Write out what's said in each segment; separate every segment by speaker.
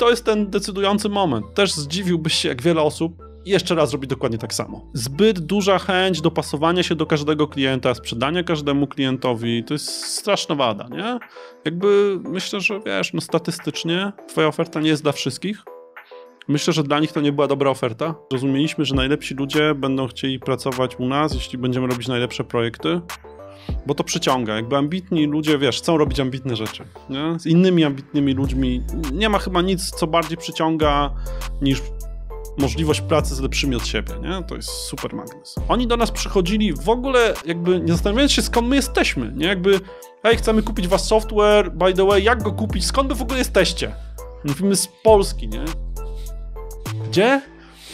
Speaker 1: to jest ten decydujący moment. Też zdziwiłbyś się, jak wiele osób jeszcze raz robi dokładnie tak samo. Zbyt duża chęć dopasowania się do każdego klienta, sprzedania każdemu klientowi, to jest straszna wada, nie? Jakby myślę, że wiesz, no statystycznie twoja oferta nie jest dla wszystkich. Myślę, że dla nich to nie była dobra oferta. Rozumieliśmy, że najlepsi ludzie będą chcieli pracować u nas, jeśli będziemy robić najlepsze projekty, bo to przyciąga. Jakby ambitni ludzie, wiesz, chcą robić ambitne rzeczy. Nie? Z innymi ambitnymi ludźmi nie ma chyba nic, co bardziej przyciąga niż możliwość pracy z lepszymi od siebie, nie? To jest super magnes. Oni do nas przychodzili w ogóle jakby nie zastanawiając się skąd my jesteśmy, nie? Jakby hej, chcemy kupić was software, by the way, jak go kupić, skąd wy w ogóle jesteście? Mówimy z Polski, nie? Gdzie?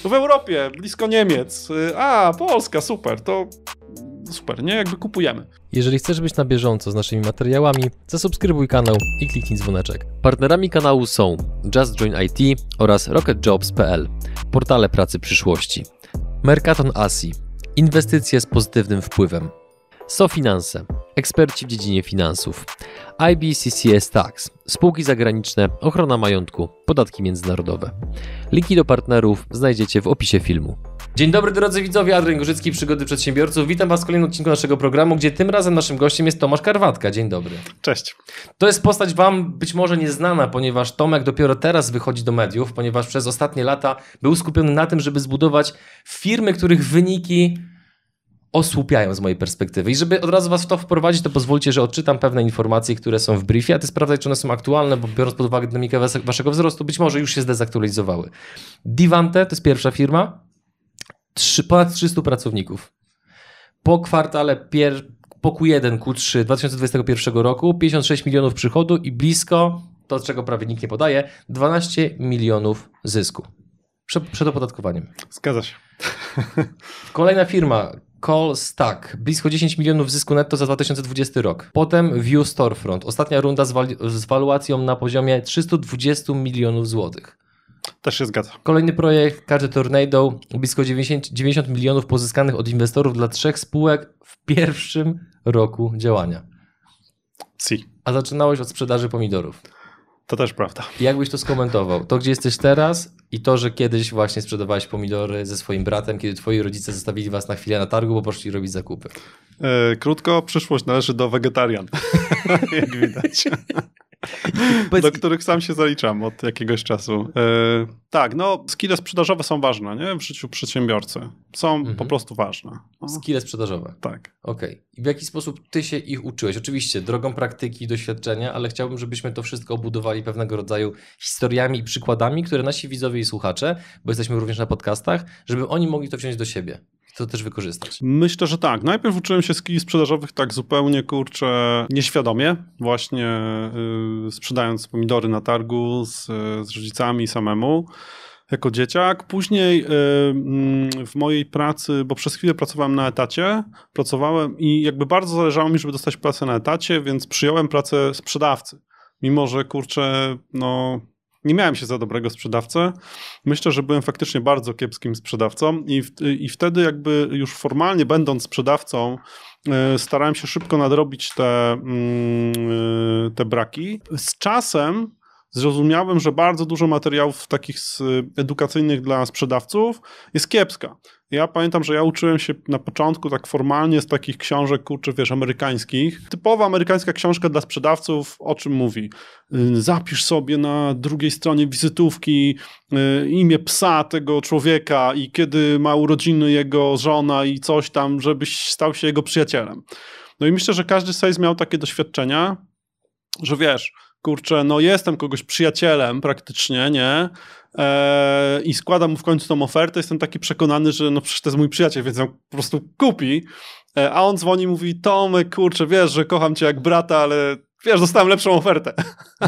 Speaker 1: No w Europie, blisko Niemiec. A, Polska, super, to super, nie? Jakby kupujemy.
Speaker 2: Jeżeli chcesz być na bieżąco z naszymi materiałami, zasubskrybuj kanał i kliknij dzwoneczek. Partnerami kanału są Just Join IT oraz RocketJobs.pl, portale pracy przyszłości. Mercaton Asi, inwestycje z pozytywnym wpływem. SoFinanse, eksperci w dziedzinie finansów. IBCCS Tax, spółki zagraniczne, ochrona majątku, podatki międzynarodowe. Linki do partnerów znajdziecie w opisie filmu. Dzień dobry drodzy widzowie, Adrian Gorzycki, Przygody Przedsiębiorców. Witam Was w kolejnym odcinku naszego programu, gdzie tym razem naszym gościem jest Tomasz Karwatka. Dzień dobry.
Speaker 1: Cześć.
Speaker 2: To jest postać Wam być może nieznana, ponieważ Tomek dopiero teraz wychodzi do mediów, ponieważ przez ostatnie lata był skupiony na tym, żeby zbudować firmy, których wyniki osłupiają z mojej perspektywy. I żeby od razu Was w to wprowadzić, to pozwólcie, że odczytam pewne informacje, które są w briefie, a Ty sprawdzaj, czy one są aktualne, bo biorąc pod uwagę dynamikę Waszego wzrostu, być może już się zdezaktualizowały. Divante to jest pierwsza firma, trzy, ponad 300 pracowników. Po kwartale pier, po Q1, Q3 2021 roku 56 milionów przychodu i blisko, to czego prawie nikt nie podaje, 12 milionów zysku. Przed, przed opodatkowaniem.
Speaker 1: Zgadza się.
Speaker 2: Kolejna firma, Call Stack, blisko 10 milionów zysku netto za 2020 rok. Potem View Storefront, ostatnia runda z, z waluacją na poziomie 320 milionów złotych.
Speaker 1: Też się zgadza.
Speaker 2: Kolejny projekt, Card Tornado, blisko 90, 90 milionów pozyskanych od inwestorów dla trzech spółek w pierwszym roku działania.
Speaker 1: Si.
Speaker 2: A zaczynałeś od sprzedaży pomidorów.
Speaker 1: To też prawda.
Speaker 2: Jak byś to skomentował? To, gdzie jesteś teraz i to, że kiedyś właśnie sprzedawałeś pomidory ze swoim bratem, kiedy twoi rodzice zostawili was na chwilę na targu, bo poszli robić zakupy.
Speaker 1: E, krótko, przyszłość należy do wegetarian, jak widać. do których sam się zaliczam od jakiegoś czasu. E, tak, no skille sprzedażowe są ważne nie? w życiu przedsiębiorcy. Są
Speaker 2: Mhm.
Speaker 1: po prostu ważne. No,
Speaker 2: Skille sprzedażowe.
Speaker 1: tak.
Speaker 2: Okej. I w jaki sposób ty się ich uczyłeś? Oczywiście drogą praktyki i doświadczenia, ale chciałbym, żebyśmy to wszystko obudowali pewnego rodzaju historiami i przykładami, które nasi widzowie i słuchacze, bo jesteśmy również na podcastach, żeby oni mogli to wziąć do siebie to też wykorzystać.
Speaker 1: Myślę, że tak. Najpierw uczyłem się skilli sprzedażowych tak zupełnie, kurczę, nieświadomie, właśnie y, sprzedając pomidory na targu z, z rodzicami samemu jako dzieciak. Później y, mm, w mojej pracy, bo przez chwilę pracowałem na etacie, pracowałem i jakby bardzo zależało mi, żeby dostać pracę na etacie, więc przyjąłem pracę sprzedawcy. Mimo, że kurczę, no nie miałem się za dobrego sprzedawcę. Myślę, że byłem faktycznie bardzo kiepskim sprzedawcą i, w, i wtedy jakby już formalnie będąc sprzedawcą y, starałem się szybko nadrobić te, mm, y, te braki. Z czasem zrozumiałem, że bardzo dużo materiałów takich z- edukacyjnych dla sprzedawców jest kiepska. Ja pamiętam, że ja uczyłem się na początku tak formalnie z takich książek, kurczę, wiesz, amerykańskich. Typowa amerykańska książka dla sprzedawców, o czym mówi? Y, Zapisz sobie na drugiej stronie wizytówki y, imię psa tego człowieka i kiedy ma urodziny jego żona i coś tam, żebyś stał się jego przyjacielem. No i myślę, że każdy sales miał takie doświadczenia, że wiesz, kurczę, no jestem kogoś przyjacielem praktycznie, nie? Eee, I składam mu w końcu tą ofertę, jestem taki przekonany, że no przecież to jest mój przyjaciel, więc on po prostu kupi. E, a on dzwoni i mówi, Tomek, kurczę, wiesz, że kocham cię jak brata, ale wiesz, dostałem lepszą ofertę.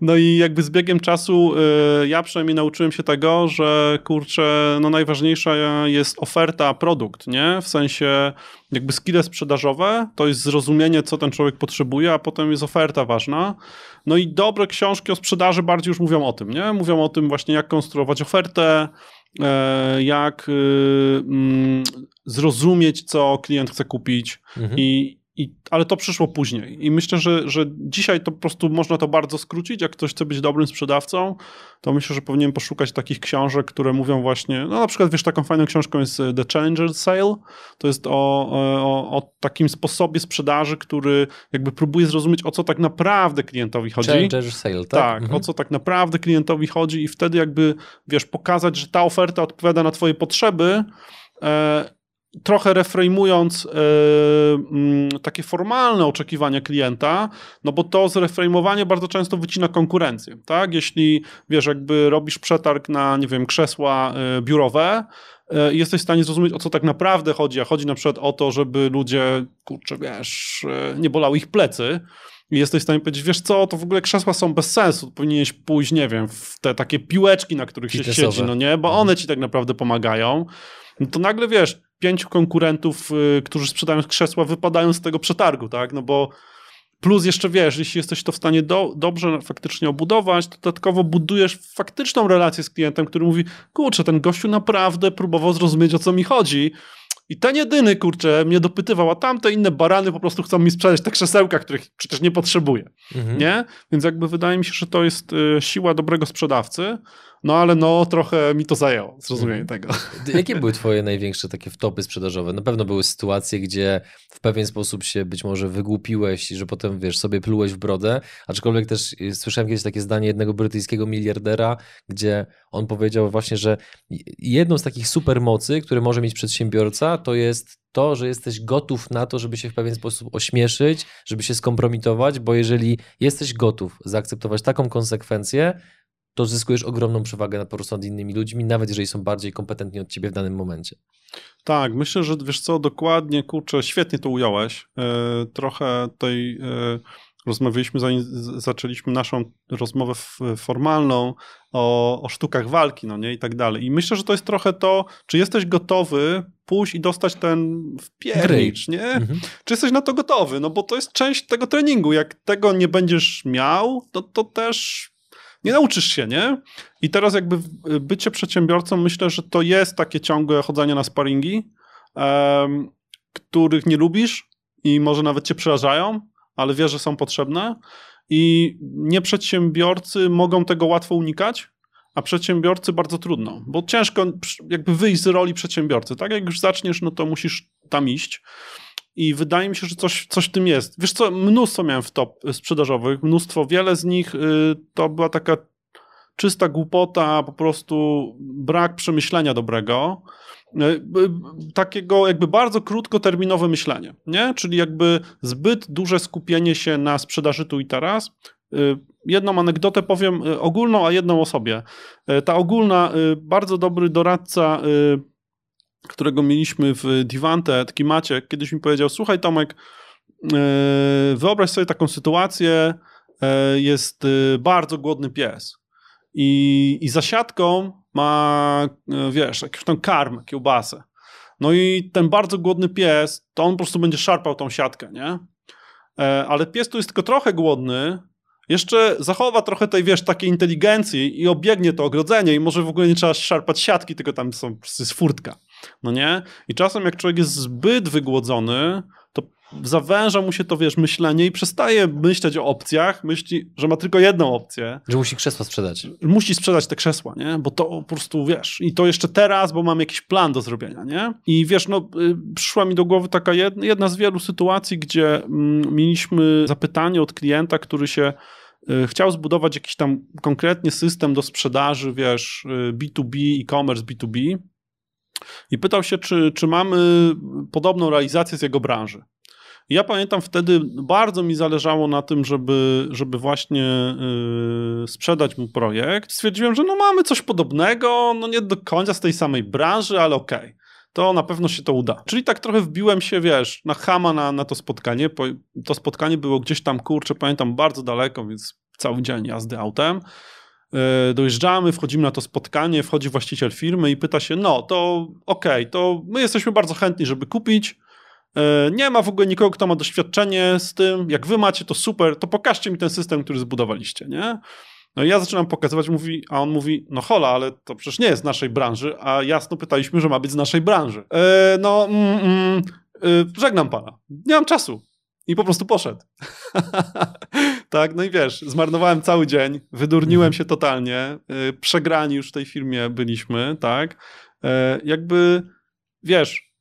Speaker 1: No i jakby z biegiem czasu y, ja przynajmniej nauczyłem się tego, że kurczę, no najważniejsza jest oferta, produkt, nie? W sensie jakby skille sprzedażowe to jest zrozumienie, co ten człowiek potrzebuje, a potem jest oferta ważna. No i dobre książki o sprzedaży bardziej już mówią o tym, nie? Mówią o tym właśnie, jak konstruować ofertę, e, jak y, mm, zrozumieć, co klient chce kupić
Speaker 2: Mhm.
Speaker 1: i i, ale to przyszło później. I myślę, że, że dzisiaj to po prostu można to bardzo skrócić. Jak ktoś chce być dobrym sprzedawcą, to myślę, że powinien poszukać takich książek, które mówią właśnie, no na przykład wiesz, taką fajną książką jest e, The Challenger Sale. To jest o, o, o takim sposobie sprzedaży, który jakby próbuje zrozumieć, o co tak naprawdę klientowi chodzi.
Speaker 2: Challenger Sale, tak?
Speaker 1: Tak, mhm. o co tak naprawdę klientowi chodzi i wtedy jakby, wiesz, pokazać, że ta oferta odpowiada na twoje potrzeby, e, trochę reframując yy, yy, takie formalne oczekiwania klienta, no bo to zreframowanie bardzo często wycina konkurencję, tak? Jeśli, wiesz, jakby robisz przetarg na, nie wiem, krzesła yy, biurowe, jesteś w stanie zrozumieć, o co tak naprawdę chodzi, a chodzi na przykład o to, żeby ludzie, kurczę, wiesz, nie bolały ich plecy, i jesteś w stanie powiedzieć, wiesz co, to w ogóle krzesła są bez sensu, powinieneś pójść, nie wiem, w te takie piłeczki, na których się siedzi, no nie, bo one ci tak naprawdę pomagają, no to nagle, wiesz, pięciu konkurentów, y, którzy sprzedają krzesła, wypadają z tego przetargu, tak? No bo plus jeszcze wiesz, jeśli jesteś to w stanie do, dobrze faktycznie obudować, to dodatkowo budujesz faktyczną relację z klientem, który mówi, kurczę, ten gościu naprawdę próbował zrozumieć, o co mi chodzi. I ten jedyny, kurczę, mnie dopytywał, a tamte inne barany po prostu chcą mi sprzedać te krzesełka, których przecież nie potrzebuję. Mhm. Nie? Więc jakby wydaje mi się, że to jest y, siła dobrego sprzedawcy. No ale no, trochę mi to zajęło, zrozumienie mhm. tego.
Speaker 2: Jakie były twoje największe takie wtopy sprzedażowe? Na pewno były sytuacje, gdzie w pewien sposób się być może wygłupiłeś i że potem, wiesz, sobie plułeś w brodę, aczkolwiek też y, słyszałem kiedyś takie zdanie jednego brytyjskiego miliardera, gdzie on powiedział właśnie, że jedną z takich supermocy, które może mieć przedsiębiorca, to jest to, że jesteś gotów na to, żeby się w pewien sposób ośmieszyć, żeby się skompromitować, bo jeżeli jesteś gotów zaakceptować taką konsekwencję, to zyskujesz ogromną przewagę po prostu nad innymi ludźmi, nawet jeżeli są bardziej kompetentni od ciebie w danym momencie.
Speaker 1: Tak, myślę, że wiesz co, dokładnie, kurczę, świetnie to ująłeś. E, trochę tej e, rozmawialiśmy, zanim zaczęliśmy naszą rozmowę formalną o, o sztukach walki, no nie, i tak dalej. I myślę, że to jest trochę to, czy jesteś gotowy pójść i dostać ten wpiernicz, nie? Mhm. Czy jesteś na to gotowy? No bo to jest część tego treningu. Jak tego nie będziesz miał, to, to też nie nauczysz się, nie? I teraz jakby bycie przedsiębiorcą, myślę, że to jest takie ciągłe chodzenie na sparingi, um, których nie lubisz i może nawet cię przerażają, ale wiesz, że są potrzebne i nieprzedsiębiorcy mogą tego łatwo unikać, a przedsiębiorcy bardzo trudno, bo ciężko jakby wyjść z roli przedsiębiorcy, tak? Jak już zaczniesz, no to musisz tam iść. I wydaje mi się, że coś, coś w tym jest. Wiesz co, mnóstwo miałem w top sprzedażowych, mnóstwo, wiele z nich y, to była taka czysta głupota, po prostu brak przemyślenia dobrego y, y, takiego jakby bardzo krótkoterminowe myślenie, nie? Czyli jakby zbyt duże skupienie się na sprzedaży tu i teraz. Jedną anegdotę powiem ogólną, a jedną o sobie. Ta ogólna, bardzo dobry doradca którego mieliśmy w Divante, taki Maciek, kiedyś mi powiedział, słuchaj Tomek, e, wyobraź sobie taką sytuację, e, jest e, bardzo głodny pies i, i za siatką ma, wiesz, jakąś tam karmę, kiełbasę. No i ten bardzo głodny pies, to on po prostu będzie szarpał tą siatkę, nie? Ale pies tu jest tylko trochę głodny, jeszcze zachowa trochę tej, wiesz, takiej inteligencji i obiegnie to ogrodzenie i może w ogóle nie trzeba szarpać siatki, tylko tam są, jest furtka. No nie? I czasem jak człowiek jest zbyt wygłodzony, to zawęża mu się to, wiesz, myślenie i przestaje myśleć o opcjach, myśli, że ma tylko jedną opcję.
Speaker 2: Że musi krzesła sprzedać.
Speaker 1: Musi sprzedać te krzesła, nie? Bo to po prostu, wiesz, i to jeszcze teraz, bo mam jakiś plan do zrobienia, nie? I wiesz, no, y, przyszła mi do głowy taka jedna, jedna z wielu sytuacji, gdzie mm, mieliśmy zapytanie od klienta, który się y, chciał zbudować jakiś tam konkretnie system do sprzedaży, wiesz, B2B, y, e-commerce B2B i pytał się, czy, czy mamy podobną realizację z jego branży. I ja pamiętam wtedy bardzo mi zależało na tym, żeby, żeby właśnie yy, sprzedać mu projekt. Stwierdziłem, że no mamy coś podobnego, no nie do końca z tej samej branży, ale okej. Okay to na pewno się to uda. Czyli tak trochę wbiłem się, wiesz, na chama na, na to spotkanie. To spotkanie było gdzieś tam, kurczę, pamiętam, bardzo daleko, więc cały dzień jazdy autem. E, dojeżdżamy, wchodzimy na to spotkanie, wchodzi właściciel firmy i pyta się, no to okej, okay, to my jesteśmy bardzo chętni, żeby kupić. E, nie ma w ogóle nikogo, kto ma doświadczenie z tym. Jak wy macie, to super, to pokażcie mi ten system, który zbudowaliście, nie? No i ja zaczynam pokazywać, mówi, a on mówi, no hola, ale to przecież nie jest z naszej branży, a jasno pytaliśmy, że ma być z naszej branży. E, no, mm, mm, żegnam pana, nie mam czasu. i po prostu poszedł. tak, no i wiesz, zmarnowałem cały dzień, wydurniłem się totalnie, y, przegrani już w tej firmie byliśmy, tak, E, jakby, wiesz,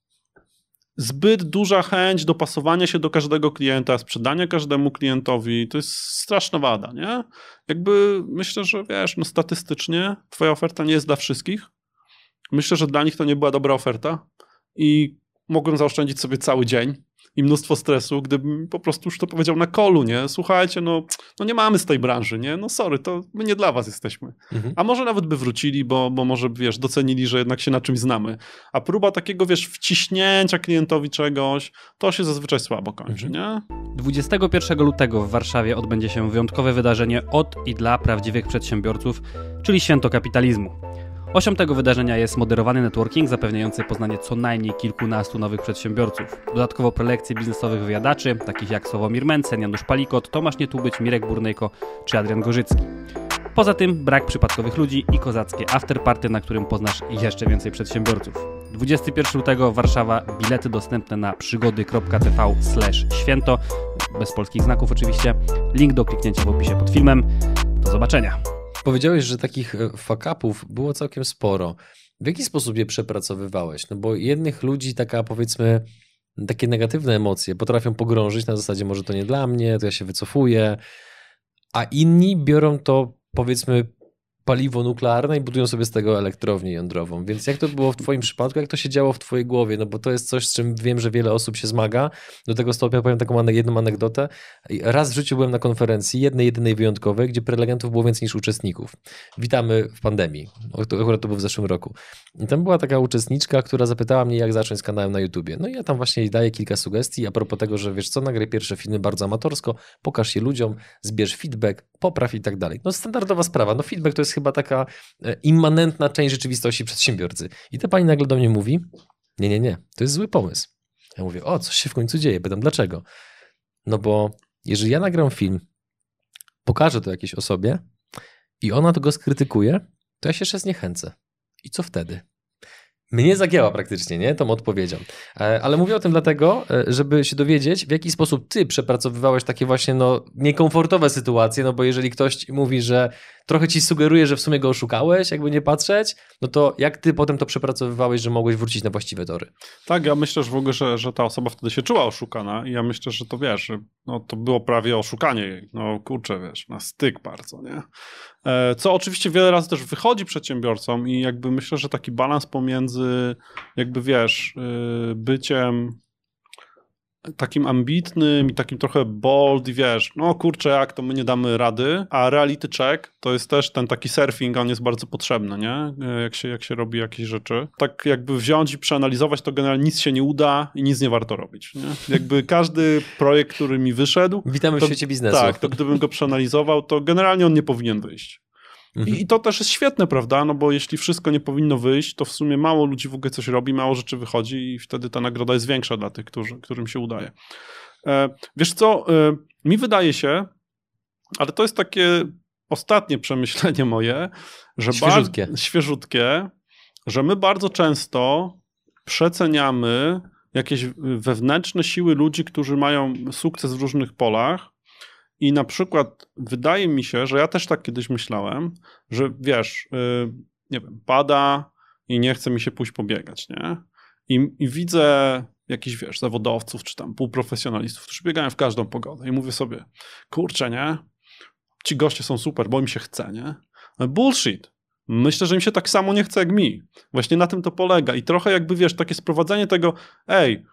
Speaker 1: zbyt duża chęć dopasowania się do każdego klienta, sprzedania każdemu klientowi, to jest straszna wada, nie? Jakby myślę, że wiesz, no statystycznie twoja oferta nie jest dla wszystkich. Myślę, że dla nich to nie była dobra oferta i mogłem zaoszczędzić sobie cały dzień i mnóstwo stresu, gdybym po prostu już to powiedział na kolu, nie? Słuchajcie, no, no nie mamy z tej branży, nie? No sorry, to my nie dla was jesteśmy.
Speaker 2: Mhm.
Speaker 1: A może nawet by wrócili, bo, bo może, wiesz, docenili, że jednak się na czymś znamy. A próba takiego, wiesz, wciśnięcia klientowi czegoś, to się zazwyczaj słabo kończy, nie?
Speaker 3: 21 lutego w Warszawie odbędzie się wyjątkowe wydarzenie od i dla prawdziwych przedsiębiorców, czyli Święto Kapitalizmu. Osią tego wydarzenia jest moderowany networking zapewniający poznanie co najmniej kilkunastu nowych przedsiębiorców. Dodatkowo prelekcje biznesowych wyjadaczy, takich jak Sławomir Mencen, Janusz Palikot, Tomasz Nietubyć, Mirek Burnejko czy Adrian Gorzycki. Poza tym brak przypadkowych ludzi i kozackie afterparty, na którym poznasz jeszcze więcej przedsiębiorców. 21 lutego Warszawa, bilety dostępne na przygody.tv święto, bez polskich znaków oczywiście. Link do kliknięcia w opisie pod filmem. Do zobaczenia.
Speaker 2: Powiedziałeś, że takich e, fuck-upów było całkiem sporo. W jaki sposób je przepracowywałeś? No bo jednych ludzi taka powiedzmy takie negatywne emocje potrafią pogrążyć na zasadzie może to nie dla mnie, to ja się wycofuję, a inni biorą to powiedzmy paliwo nuklearne i budują sobie z tego elektrownię jądrową. Więc jak to było w twoim przypadku? Jak to się działo w twojej głowie? No bo to jest coś, z czym wiem, że wiele osób się zmaga. Do tego stopnia powiem taką jedną anegdotę. Raz w życiu byłem na konferencji, jednej, jedynej wyjątkowej, gdzie prelegentów było więcej niż uczestników. Witamy w pandemii. Akurat to było w zeszłym roku. I tam była taka uczestniczka, która zapytała mnie, jak zacząć z kanałem na YouTubie. No i ja tam właśnie jej daję kilka sugestii a propos tego, że wiesz co, nagraj pierwsze filmy bardzo amatorsko, pokaż je ludziom, zbierz feedback, popraw i tak dalej. No standardowa sprawa. No feedback to jest chyba taka e, immanentna część rzeczywistości przedsiębiorcy. I ta pani nagle do mnie mówi, nie, nie, nie, to jest zły pomysł. Ja mówię, o, coś się w końcu dzieje. Pytam, dlaczego? No bo jeżeli ja nagram film, pokażę to jakiejś osobie i ona to go skrytykuje, to ja się jeszcze zniechęcę. I co wtedy? Mnie zagięła praktycznie, nie? Tą odpowiedzią. E, Ale mówię o tym dlatego, e, żeby się dowiedzieć, w jaki sposób ty przepracowywałeś takie właśnie no, niekomfortowe sytuacje, no bo jeżeli ktoś mówi, że trochę ci sugeruje, że w sumie go oszukałeś, jakby nie patrzeć, no to jak ty potem to przepracowywałeś, że mogłeś wrócić na właściwe tory?
Speaker 1: Tak, ja myślę że w ogóle, że, że ta osoba wtedy się czuła oszukana i ja myślę, że to wiesz, no, to było prawie oszukanie jej. No kurczę, wiesz, na styk bardzo, nie? E, Co oczywiście wiele razy też wychodzi przedsiębiorcom i jakby myślę, że taki balans pomiędzy jakby wiesz, y, byciem takim ambitnym i takim trochę bold i wiesz, no kurczę, jak to my nie damy rady, a reality check to jest też ten taki surfing, on jest bardzo potrzebny, nie? E, Jak się, jak się robi jakieś rzeczy. Tak jakby wziąć i przeanalizować, to generalnie nic się nie uda i nic nie warto robić, nie? Jakby każdy projekt, który mi wyszedł,
Speaker 2: Witamy w
Speaker 1: To-
Speaker 2: świecie biznesu.
Speaker 1: tak, to gdybym go przeanalizował, to generalnie on nie powinien wyjść.
Speaker 2: Mhm.
Speaker 1: I, I to też jest świetne, prawda? No bo jeśli wszystko nie powinno wyjść, to w sumie mało ludzi w ogóle coś robi, mało rzeczy wychodzi i wtedy ta nagroda jest większa dla tych, którzy, którym się udaje. E, wiesz co, e, mi wydaje się, ale to jest takie ostatnie przemyślenie moje, że
Speaker 2: Świeżutkie.
Speaker 1: Bardzo, świeżutkie, że my bardzo często przeceniamy jakieś wewnętrzne siły ludzi, którzy mają sukces w różnych polach. I na przykład wydaje mi się, że ja też tak kiedyś myślałem, że wiesz, yy, nie wiem, pada i nie chce mi się pójść pobiegać, nie? I, I widzę jakichś, wiesz, zawodowców czy tam półprofesjonalistów, którzy biegają w każdą pogodę i mówię sobie, kurczę, nie? Ci goście są super, bo im się chce, nie? Ale bullshit. Myślę, że im się tak samo nie chce jak mi. Właśnie na tym to polega. I trochę jakby, wiesz, takie sprowadzenie tego, ej,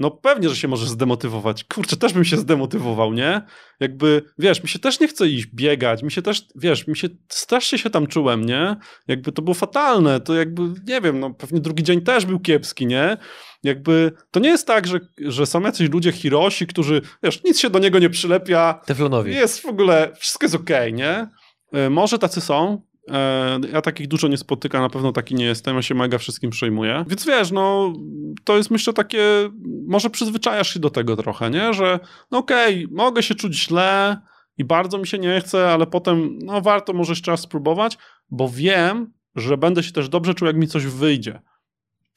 Speaker 1: no pewnie, że się możesz zdemotywować. Kurczę, też bym się zdemotywował, nie? Jakby, wiesz, mi się też nie chce iść biegać, mi się też, wiesz, mi się, strasznie się tam czułem, nie? Jakby to było fatalne, to jakby, nie wiem, no pewnie drugi dzień też był kiepski, nie? Jakby, to nie jest tak, że, że są jacyś ludzie Hiroshi, którzy, wiesz, nic się do niego nie przylepia,
Speaker 2: Teflonowi.
Speaker 1: jest w ogóle, wszystko jest okej, nie? E, Może tacy są. E, Ja takich dużo nie spotykam, na pewno taki nie jestem, ja się mega wszystkim przejmuję. Więc wiesz, no to jest myślę takie, może przyzwyczajasz się do tego trochę, nie? Że no okej, mogę się czuć źle i bardzo mi się nie chce, ale potem no warto może jeszcze raz spróbować, bo wiem, że będę się też dobrze czuł, jak mi coś wyjdzie.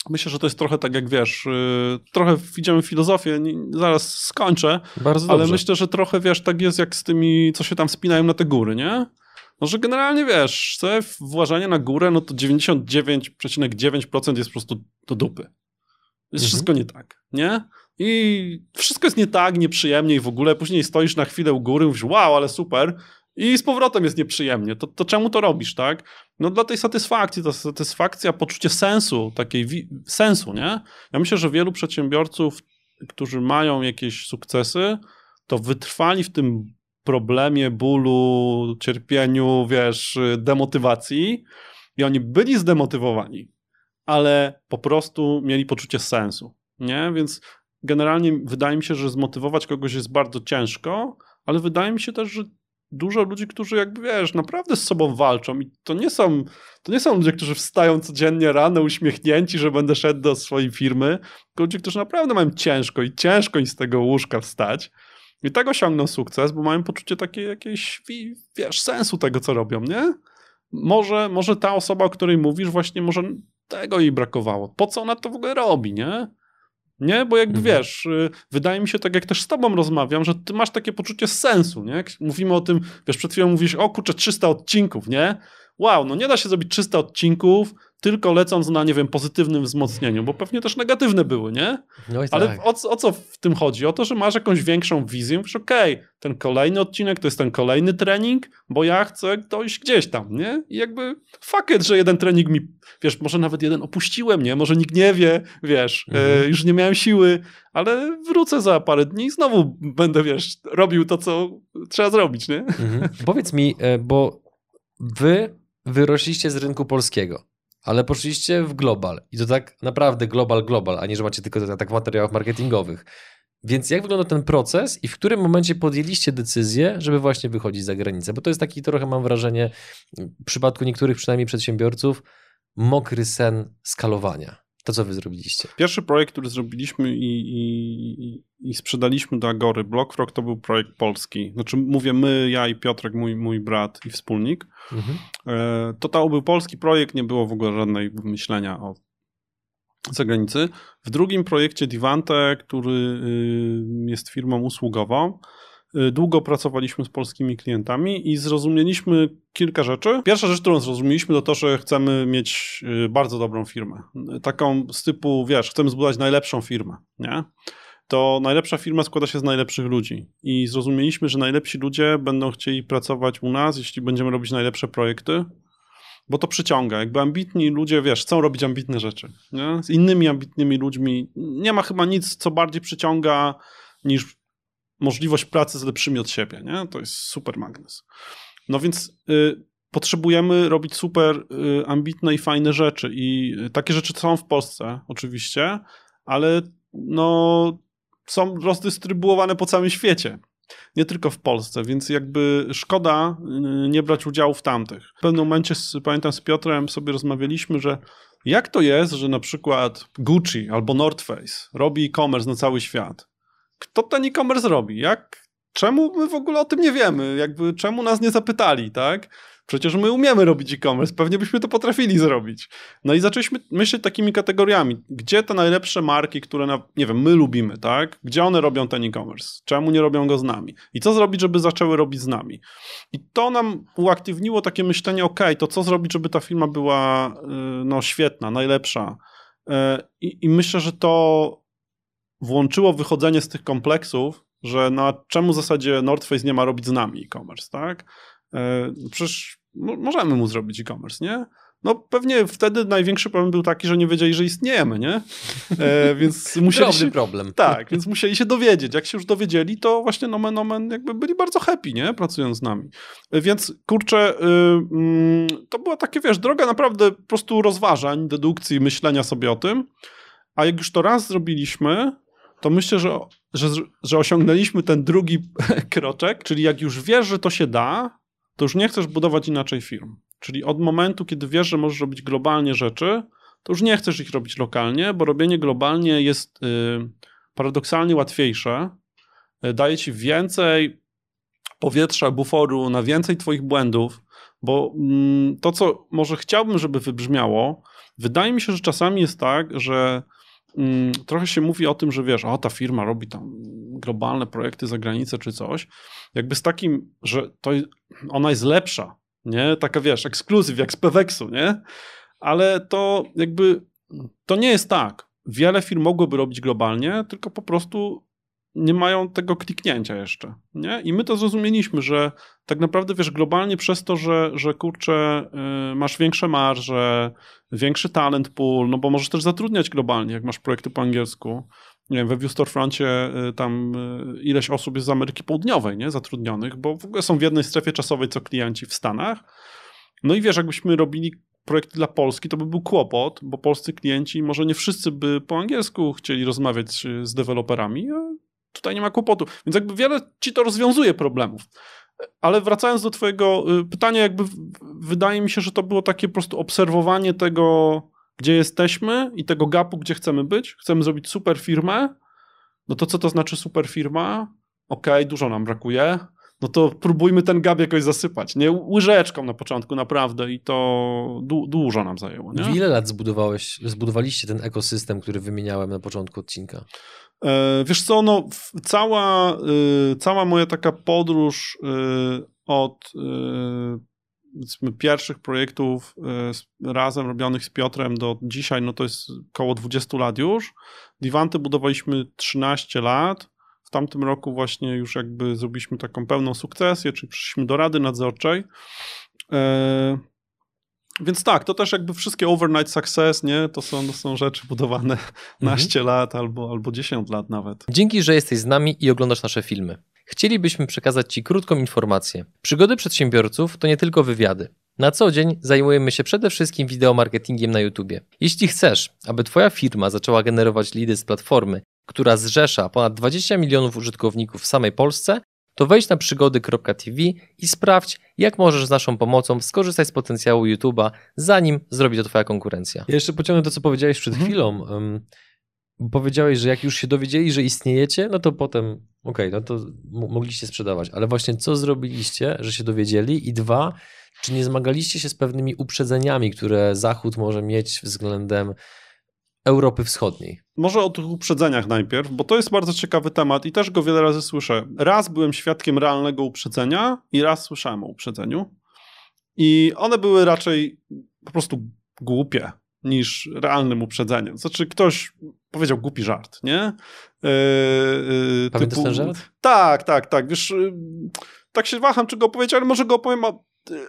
Speaker 1: myślę, że to jest trochę tak jak wiesz, yy, trochę idziemy w filozofię, nie, zaraz skończę,
Speaker 2: Bardzo
Speaker 1: ale
Speaker 2: dobrze.
Speaker 1: myślę, że trochę wiesz, tak jest jak z tymi, co się tam spinają na te góry, nie? No, że generalnie wiesz, te włażenie na górę, no to 99,9% jest po prostu do dupy. Jest
Speaker 2: Mhm.
Speaker 1: wszystko nie tak, nie? I wszystko jest nie tak, nieprzyjemnie i w ogóle później stoisz na chwilę u góry, mówisz, wow, ale super, i z powrotem jest nieprzyjemnie. To, to czemu to robisz, tak? No dla tej satysfakcji, ta satysfakcja, poczucie sensu, takiej sensu, nie? Ja myślę, że wielu przedsiębiorców, którzy mają jakieś sukcesy, to wytrwali w tym problemie, bólu, cierpieniu, wiesz, demotywacji i oni byli zdemotywowani, ale po prostu mieli poczucie sensu, nie? Więc generalnie wydaje mi się, że zmotywować kogoś jest bardzo ciężko, ale wydaje mi się też, że dużo ludzi, którzy jakby, wiesz, naprawdę z sobą walczą i to nie są, to nie są ludzie, którzy wstają codziennie rano uśmiechnięci, że będę szedł do swojej firmy, tylko ludzie, którzy naprawdę mają ciężko i ciężko im z tego łóżka wstać i tak osiągną sukces, bo mają poczucie takiej jakiejś, wi- wiesz, sensu tego, co robią, nie? Może, może ta osoba, o której mówisz, właśnie może tego jej brakowało. Po co ona to w ogóle robi, nie? Nie, bo jakby
Speaker 2: Mhm.
Speaker 1: wiesz, y, wydaje mi się tak, jak też z tobą rozmawiam, że ty masz takie poczucie sensu, nie? Mówimy o tym, wiesz, przed chwilą mówisz, o kurczę, 300 odcinków, nie? Wow, no nie da się zrobić 300 odcinków, tylko lecąc na, nie wiem, pozytywnym wzmocnieniu, bo pewnie też negatywne były, nie?
Speaker 2: No i
Speaker 1: Ale
Speaker 2: tak.
Speaker 1: o, co- o co w tym chodzi? O to, że masz jakąś większą wizję, mówisz, okej, ten kolejny odcinek to jest ten kolejny trening, bo ja chcę dojść gdzieś tam, nie? I jakby fuck it, że jeden trening mi, wiesz, może nawet jeden opuściłem, nie? Może nikt nie wie, wiesz,
Speaker 2: Mhm.
Speaker 1: e, już nie miałem siły, ale wrócę za parę dni i znowu będę, wiesz, robił to, co trzeba zrobić, nie?
Speaker 2: Mhm. Powiedz mi, e, bo wy wyrośliście z rynku polskiego, ale poszliście w global i to tak naprawdę global, global, a nie, że macie tylko tak w materiałach marketingowych. Więc jak wygląda ten proces i w którym momencie podjęliście decyzję, żeby właśnie wychodzić za granicę? Bo to jest taki trochę, mam wrażenie, w przypadku niektórych przynajmniej przedsiębiorców, mokry sen skalowania. To, co wy zrobiliście.
Speaker 1: Pierwszy projekt, który zrobiliśmy i, i, i- sprzedaliśmy do Agory, Blockfrog, to był projekt polski. Znaczy mówię my, ja i Piotrek, mój, mój brat i wspólnik.
Speaker 2: Mhm.
Speaker 1: E, To to był polski projekt, nie było w ogóle żadnej myślenia o zagranicy. W drugim projekcie Divante, który y, jest firmą usługową, długo pracowaliśmy z polskimi klientami i zrozumieliśmy kilka rzeczy. Pierwsza rzecz, którą zrozumieliśmy, to to, że chcemy mieć y, bardzo dobrą firmę. Taką z typu, wiesz, chcemy zbudować najlepszą firmę, nie? To najlepsza firma składa się z najlepszych ludzi i zrozumieliśmy, że najlepsi ludzie będą chcieli pracować u nas, jeśli będziemy robić najlepsze projekty, bo to przyciąga. Jakby ambitni ludzie, wiesz, chcą robić ambitne rzeczy. Nie? Z innymi ambitnymi ludźmi nie ma chyba nic, co bardziej przyciąga niż możliwość pracy z lepszymi od siebie. Nie? To jest super magnes. No więc y, potrzebujemy robić super y, ambitne i fajne rzeczy. I y, takie rzeczy są w Polsce, oczywiście, ale no, są rozdystrybuowane po całym świecie nie tylko w Polsce, więc jakby szkoda y, nie brać udziału w tamtych. W pewnym momencie, z, pamiętam z Piotrem sobie rozmawialiśmy, że jak to jest, że na przykład Gucci albo North Face robi e-commerce na cały świat? Kto ten e-commerce robi? Jak, czemu my w ogóle o tym nie wiemy? Jakby czemu nas nie zapytali, tak? Przecież my umiemy robić e-commerce, pewnie byśmy to potrafili zrobić. No i zaczęliśmy myśleć takimi kategoriami. Gdzie te najlepsze marki, które, na, nie wiem, my lubimy, tak? Gdzie one robią ten e-commerce? Czemu nie robią go z nami? I co zrobić, żeby zaczęły robić z nami? I to nam uaktywniło takie myślenie, ok, to co zrobić, żeby ta firma była y, no, świetna, najlepsza? Y, I, I myślę, że to włączyło wychodzenie z tych kompleksów, że na czemu w zasadzie North Face nie ma robić z nami e-commerce, tak? E, Przecież mo- możemy mu zrobić e-commerce, nie? No pewnie wtedy największy problem był taki, że nie wiedzieli, że istniejemy, nie? E, więc musieli
Speaker 2: Drobny
Speaker 1: się,
Speaker 2: problem.
Speaker 1: tak, więc musieli się dowiedzieć. Jak się już dowiedzieli, to właśnie nomen omen jakby byli bardzo happy, nie? Pracując z nami. E, Więc kurczę, y, mm, to była takie, wiesz, droga naprawdę po prostu rozważań, dedukcji, myślenia sobie o tym. A jak już to raz zrobiliśmy, to myślę, że, że, że osiągnęliśmy ten drugi kroczek, czyli jak już wiesz, że to się da, to już nie chcesz budować inaczej firm. Czyli od momentu, kiedy wiesz, że możesz robić globalnie rzeczy, to już nie chcesz ich robić lokalnie, bo robienie globalnie jest y, paradoksalnie łatwiejsze, y, daje ci więcej powietrza, buforu na więcej twoich błędów, Bo mm, to, co może chciałbym, żeby wybrzmiało, wydaje mi się, że czasami jest tak, że trochę się mówi o tym, że wiesz, o ta firma robi tam globalne projekty za granicę czy coś, jakby z takim, że to ona jest lepsza, nie? Taka wiesz, ekskluzyw jak z Peweksu, nie? Ale to jakby to nie jest tak. Wiele firm mogłoby robić globalnie, tylko po prostu nie mają tego kliknięcia jeszcze, nie? I my to zrozumieliśmy, że tak naprawdę, wiesz, globalnie przez to, że, że kurczę, yy, masz większe marże, większy talent pool, no bo możesz też zatrudniać globalnie, jak masz projekty po angielsku. Nie wiem, we View Storefroncie yy, tam yy, ileś osób jest z Ameryki Południowej, nie? Zatrudnionych, bo w ogóle są w jednej strefie czasowej, co klienci w Stanach. No i wiesz, jakbyśmy robili projekty dla Polski, to by był kłopot, bo polscy klienci, może nie wszyscy by po angielsku chcieli rozmawiać z deweloperami, a tutaj nie ma kłopotu. Więc jakby wiele ci to rozwiązuje problemów. Ale wracając do twojego y, pytania, jakby wydaje mi się, że to było takie po prostu obserwowanie tego, gdzie jesteśmy i tego gapu, gdzie chcemy być. Chcemy zrobić super firmę. No to co to znaczy super firma? Okej, okay, dużo nam brakuje. No to próbujmy ten gap jakoś zasypać. Nie łyżeczką na początku, naprawdę. I to du dużo nam zajęło. Nie?
Speaker 2: W ile lat zbudowałeś, zbudowaliście ten ekosystem, który wymieniałem na początku odcinka?
Speaker 1: E, wiesz co, no, cała, y, cała moja taka podróż y, od y, pierwszych projektów razem robionych z Piotrem do dzisiaj, no to jest około 20 lat już. Divanty budowaliśmy 13 lat. W tamtym roku właśnie już jakby zrobiliśmy taką pełną sukcesję, czyli przyszliśmy do Rady Nadzorczej. Więc tak, to też jakby wszystkie overnight success, nie? To są, to są rzeczy budowane mhm. naście lat albo, albo 10 lat nawet.
Speaker 2: Dzięki, że jesteś z nami i oglądasz nasze filmy. Chcielibyśmy przekazać Ci krótką informację. Przygody przedsiębiorców to nie tylko wywiady. Na co dzień zajmujemy się przede wszystkim wideomarketingiem na YouTube. Jeśli chcesz, aby Twoja firma zaczęła generować lidy z platformy, która zrzesza ponad 20 milionów użytkowników w samej Polsce, to wejdź na przygody.tv i sprawdź, jak możesz z naszą pomocą skorzystać z potencjału YouTube'a, zanim zrobi to Twoja konkurencja. Ja jeszcze pociągnę to, co powiedziałeś przed mhm. chwilą. Um, powiedziałeś, że jak już się dowiedzieli, że istniejecie, no to potem, okej, okay, no to mogliście sprzedawać. Ale właśnie co zrobiliście, że się dowiedzieli? I dwa, czy nie zmagaliście się z pewnymi uprzedzeniami, które Zachód może mieć względem Europy Wschodniej?
Speaker 1: Może o tych uprzedzeniach najpierw, bo to jest bardzo ciekawy temat i też go wiele razy słyszę. Raz byłem świadkiem realnego uprzedzenia i raz słyszałem o uprzedzeniu. I one były raczej po prostu głupie niż realnym uprzedzeniem. Znaczy ktoś powiedział głupi żart, nie?
Speaker 2: Yy, yy, Pamiętasz typu... ten żart?
Speaker 1: Tak, tak, tak. Wiesz, yy, tak się waham, czy go opowiedzieć, ale może go opowiem,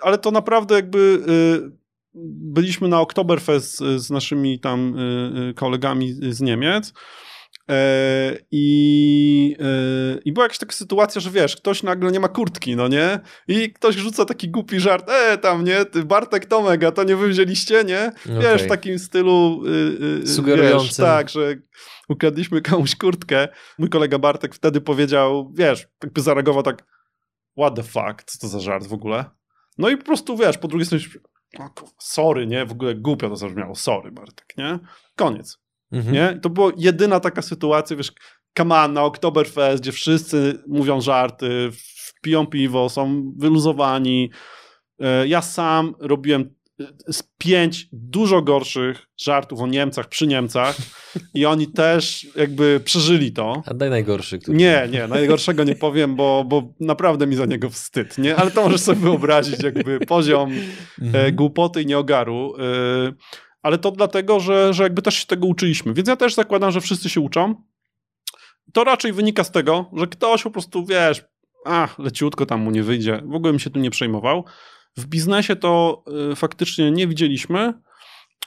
Speaker 1: ale to naprawdę jakby yy, byliśmy na Oktoberfest z naszymi tam y, y, kolegami z Niemiec. E, I, e, I była jakaś taka sytuacja, że wiesz, ktoś nagle nie ma kurtki, no nie? I ktoś rzuca taki głupi żart, e, tam, nie? Ty Bartek Tomek, a to nie wy wzięliście, nie? Wiesz, w takim stylu
Speaker 2: y, Sugerującym.
Speaker 1: Wiesz, tak, że ukradliśmy komuś kurtkę. Mój kolega Bartek wtedy powiedział, wiesz, jakby zareagował tak, what the fuck, co to za żart w ogóle? No i po prostu, wiesz, po drugiej stronie sorry, nie? W ogóle głupio to zabrzmiało, sorry Bartek, nie? Koniec, mhm. nie? To była jedyna taka sytuacja, wiesz, come na Oktoberfest, gdzie wszyscy mówią żarty, piją piwo, są wyluzowani. E, ja sam robiłem z pięć dużo gorszych żartów o Niemcach przy Niemcach i oni też jakby przeżyli to.
Speaker 2: A daj najgorszy. Który...
Speaker 1: Nie, nie, najgorszego nie powiem, bo, bo naprawdę mi za niego wstyd, nie? Ale to możesz sobie wyobrazić jakby poziom e, mhm. głupoty i nieogaru. E, ale to dlatego, że, że jakby też się tego uczyliśmy. Więc ja też zakładam, że wszyscy się uczą. To raczej wynika z tego, że ktoś po prostu, wiesz, ach, leciutko tam mu nie wyjdzie, w ogóle mi się tu nie przejmował. W biznesie to y, faktycznie nie widzieliśmy,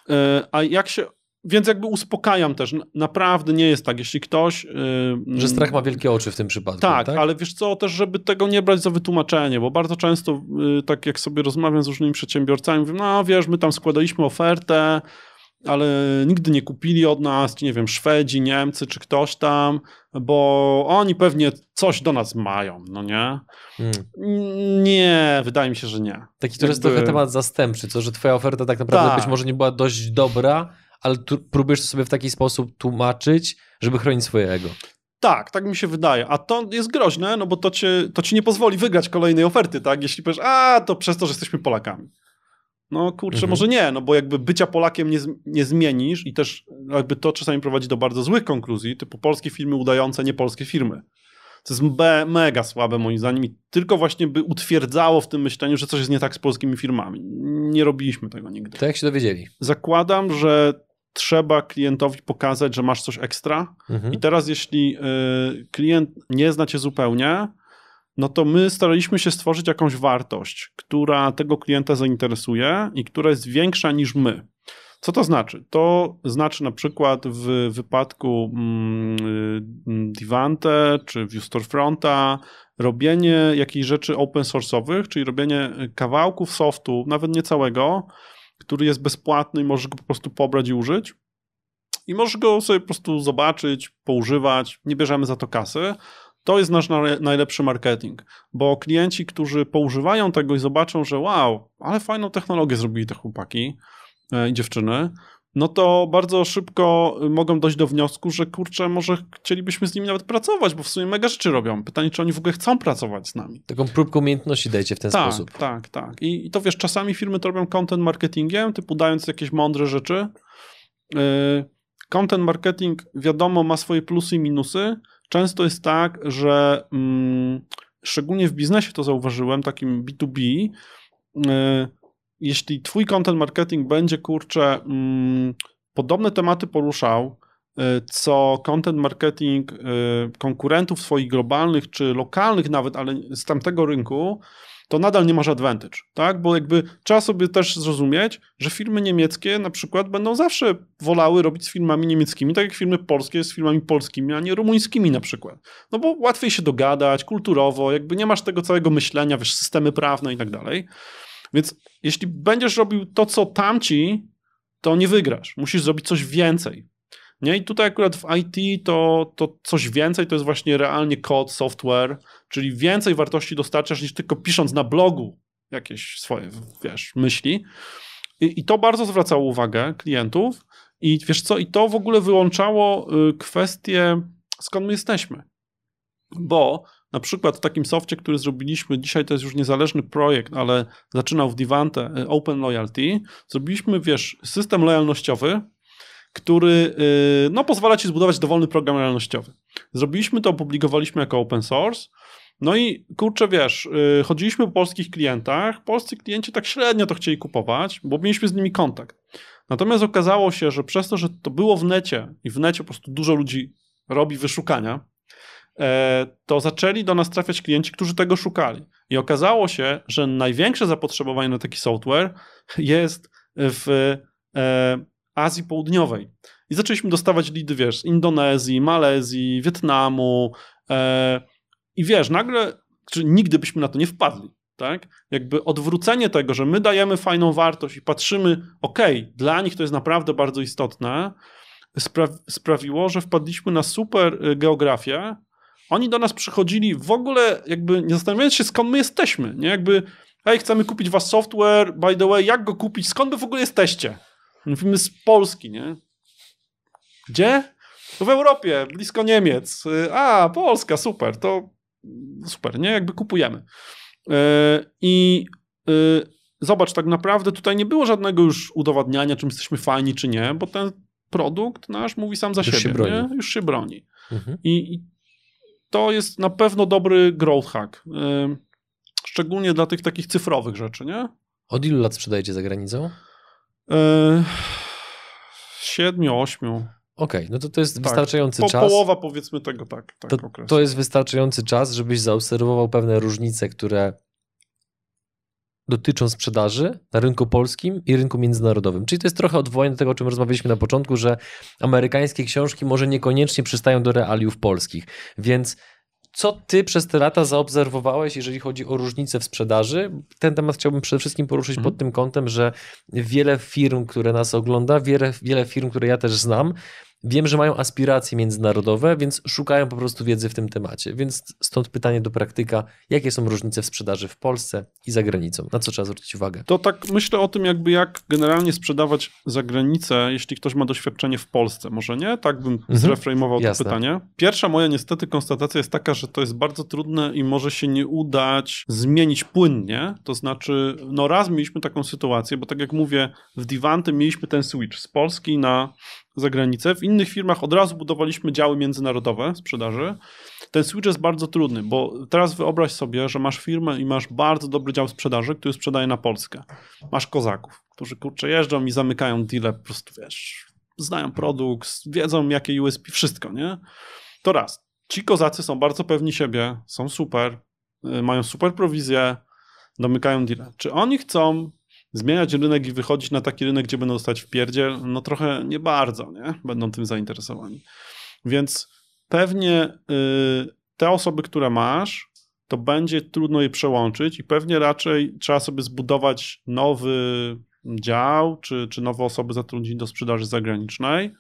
Speaker 1: y, a jak się więc jakby uspokajam też, naprawdę nie jest tak, jeśli ktoś...
Speaker 2: Yy, że strach ma wielkie oczy w tym przypadku,
Speaker 1: tak, tak? ale wiesz co, też żeby tego nie brać za wytłumaczenie, bo bardzo często, yy, tak jak sobie rozmawiam z różnymi przedsiębiorcami, mówię, no wiesz, my tam składaliśmy ofertę, ale nigdy nie kupili od nas, nie wiem, Szwedzi, Niemcy czy ktoś tam, bo oni pewnie coś do nas mają, no nie? Hmm. Nie, wydaje mi się, że nie.
Speaker 2: Taki to jest trochę temat zastępczy, co, że twoja oferta tak naprawdę tak. być może nie była dość dobra, ale tu próbujesz sobie w taki sposób tłumaczyć, żeby chronić swoje ego.
Speaker 1: Tak, tak mi się wydaje. A to jest groźne, no bo to, cię, to ci nie pozwoli wygrać kolejnej oferty, tak? Jeśli powiesz, a to przez to, że jesteśmy Polakami. No kurczę,
Speaker 2: Mhm.
Speaker 1: może nie, no bo jakby bycia Polakiem nie, nie zmienisz i też jakby to czasami prowadzi do bardzo złych konkluzji, typu polskie firmy udające niepolskie firmy. To jest mega słabe moim zdaniem i tylko właśnie by utwierdzało w tym myśleniu, że coś jest nie tak z polskimi firmami. Nie robiliśmy tego nigdy.
Speaker 2: To jak się dowiedzieli?
Speaker 1: Zakładam, że trzeba klientowi pokazać, że masz coś ekstra,
Speaker 2: Mhm.
Speaker 1: i teraz, jeśli y, klient nie zna cię zupełnie, no to my staraliśmy się stworzyć jakąś wartość, która tego klienta zainteresuje i która jest większa niż my. Co to znaczy? To znaczy na przykład w wypadku mm, y, Divante czy View Storefronta robienie jakichś rzeczy open source'owych, czyli robienie kawałków softu, nawet nie całego, który jest bezpłatny i możesz go po prostu pobrać i użyć. I możesz go sobie po prostu zobaczyć, poużywać, nie bierzemy za to kasy. To jest nasz na- najlepszy marketing, bo klienci, którzy poużywają tego i zobaczą, że wow, ale fajną technologię zrobili te chłopaki e, i dziewczyny, no to bardzo szybko y, mogą dojść do wniosku, że kurczę, może chcielibyśmy z nimi nawet pracować, bo w sumie mega rzeczy robią. Pytanie, czy oni w ogóle chcą pracować z nami.
Speaker 2: Taką próbkę umiejętności dajcie w ten
Speaker 1: tak,
Speaker 2: sposób.
Speaker 1: Tak, tak. I, I to wiesz, czasami firmy to robią content marketingiem, typu dając jakieś mądre rzeczy. Yy, Content marketing, wiadomo, ma swoje plusy i minusy. Często jest tak, że mm, szczególnie w biznesie to zauważyłem, takim B2B, yy, jeśli twój content marketing będzie, kurczę, mm, podobne tematy poruszał, yy, co content marketing yy, konkurentów swoich globalnych czy lokalnych nawet, ale z tamtego rynku, to nadal nie masz advantage, tak? Bo jakby trzeba sobie też zrozumieć, że firmy niemieckie na przykład będą zawsze wolały robić z firmami niemieckimi, tak jak firmy polskie z firmami polskimi, a nie rumuńskimi na przykład. No bo łatwiej się dogadać, kulturowo, jakby nie masz tego całego myślenia, wiesz, systemy prawne i tak dalej. Więc jeśli będziesz robił to, co tamci, to nie wygrasz. Musisz zrobić coś więcej. Nie? I tutaj akurat w IT to, to coś więcej to jest właśnie realnie kod, software, czyli więcej wartości dostarczasz niż tylko pisząc na blogu jakieś swoje, wiesz, myśli. I, i to bardzo zwracało uwagę klientów i wiesz co, i to w ogóle wyłączało y, kwestię, skąd my jesteśmy. Bo na przykład w takim softie, który zrobiliśmy, dzisiaj to jest już niezależny projekt, ale zaczynał w Divante y, Open Loyalty, zrobiliśmy, wiesz, system lojalnościowy, który y, no, pozwala ci zbudować dowolny program lojalnościowy. Zrobiliśmy to, opublikowaliśmy jako open source. No i kurczę, wiesz, y, chodziliśmy po polskich klientach. Polscy klienci tak średnio to chcieli kupować, bo mieliśmy z nimi kontakt. Natomiast okazało się, że przez to, że to było w necie i w necie po prostu dużo ludzi robi wyszukania, e, to zaczęli do nas trafiać klienci, którzy tego szukali. I okazało się, że największe zapotrzebowanie na taki software jest w e, Azji Południowej. I zaczęliśmy dostawać lidy, wiesz, z Indonezji, Malezji, Wietnamu. I wiesz, nagle, czy nigdy byśmy na to nie wpadli, tak? Jakby odwrócenie tego, że my dajemy fajną wartość i patrzymy, okej, dla nich to jest naprawdę bardzo istotne, spra- sprawiło, że wpadliśmy na super y, geografię. Oni do nas przychodzili w ogóle jakby nie zastanawiając się, skąd my jesteśmy, nie? Jakby, hej, chcemy kupić was software, by the way, jak go kupić, skąd wy w ogóle jesteście? Mówimy z Polski, nie? Gdzie? W Europie, blisko Niemiec. Y, A, Polska, super, to super, nie? Jakby kupujemy. Y, I y, zobacz, tak naprawdę tutaj nie było żadnego już udowadniania, czym jesteśmy fajni, czy nie, bo ten produkt nasz mówi sam za
Speaker 2: Już się
Speaker 1: siebie,
Speaker 2: broni.
Speaker 1: nie? Już się broni.
Speaker 2: Mhm.
Speaker 1: I, I to jest na pewno dobry growth hack. Y, Szczególnie dla tych takich cyfrowych rzeczy, nie?
Speaker 2: Od ilu lat sprzedajecie za granicą?
Speaker 1: Siedmiu, ośmiu.
Speaker 2: Okej, no to to jest
Speaker 1: Tak.
Speaker 2: wystarczający
Speaker 1: Po,
Speaker 2: czas.
Speaker 1: połowa powiedzmy tego, tak. tak
Speaker 2: To,
Speaker 1: okresu.
Speaker 2: to jest wystarczający czas, żebyś zaobserwował pewne różnice, które dotyczą sprzedaży na rynku polskim i rynku międzynarodowym. Czyli to jest trochę odwołanie do tego, o czym rozmawialiśmy na początku, że amerykańskie książki może niekoniecznie przystają do realiów polskich. Więc co ty przez te lata zaobserwowałeś, jeżeli chodzi o różnice w sprzedaży? Ten temat chciałbym przede wszystkim poruszyć
Speaker 1: Mhm.
Speaker 2: pod tym kątem, że wiele firm, które nas ogląda, wiele, wiele firm, które ja też znam, Wiem, że mają aspiracje międzynarodowe, więc szukają po prostu wiedzy w tym temacie. Więc stąd pytanie do praktyka, jakie są różnice w sprzedaży w Polsce i za granicą? Na co trzeba zwrócić uwagę?
Speaker 1: To tak myślę o tym, jakby jak generalnie sprzedawać za granicę, jeśli ktoś ma doświadczenie w Polsce. Może nie? Tak bym
Speaker 2: Mhm.
Speaker 1: zreframował to pytanie. Pierwsza moja niestety konstatacja jest taka, że to jest bardzo trudne i może się nie udać zmienić płynnie. To znaczy, no raz mieliśmy taką sytuację, bo tak jak mówię, w Divanty mieliśmy ten switch z Polski na zagranicę. W innych firmach od razu budowaliśmy działy międzynarodowe sprzedaży. Ten switch jest bardzo trudny, bo teraz wyobraź sobie, że masz firmę i masz bardzo dobry dział sprzedaży, który sprzedaje na Polskę. Masz kozaków, którzy kurczę jeżdżą i zamykają deale, po prostu wiesz, znają produkt, wiedzą jakie USP, wszystko, nie? To raz. Ci kozacy są bardzo pewni siebie, są super, y, mają super prowizję, domykają deale. Czy oni chcą zmieniać rynek i wychodzić na taki rynek, gdzie będą dostać w pierdziel? No trochę nie bardzo, nie? Będą tym zainteresowani. Więc pewnie y, te osoby, które masz, to będzie trudno je przełączyć i pewnie raczej trzeba sobie zbudować nowy dział, czy, czy nowe osoby zatrudnić do sprzedaży zagranicznej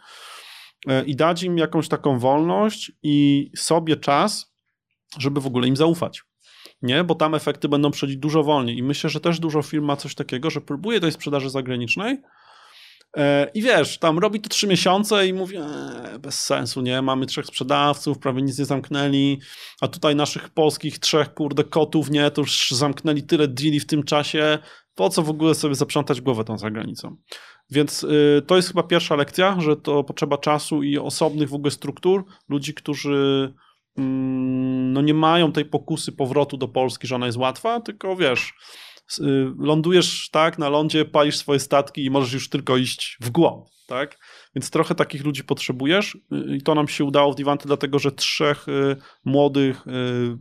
Speaker 1: y, i dać im jakąś taką wolność i sobie czas, żeby w ogóle im zaufać. Nie, bo tam efekty będą przychodzić dużo wolniej. I myślę, że też dużo firm ma coś takiego, że próbuje tej sprzedaży zagranicznej, E, I wiesz, tam robi to trzy miesiące i mówi, e, bez sensu, nie? Mamy trzech sprzedawców, prawie nic nie zamknęli, a tutaj naszych polskich trzech, kurde, kotów, nie? To już zamknęli tyle deali w tym czasie. Po co w ogóle sobie zaprzątać głowę tą zagranicą? Więc y, to jest chyba pierwsza lekcja, że to potrzeba czasu i osobnych w ogóle struktur, ludzi, którzy no nie mają tej pokusy powrotu do Polski, że ona jest łatwa, tylko wiesz, y, lądujesz tak na lądzie, palisz swoje statki i możesz już tylko iść w głąb, tak? Więc trochę takich ludzi potrzebujesz y, i to nam się udało w Divanty, dlatego że trzech y, młodych,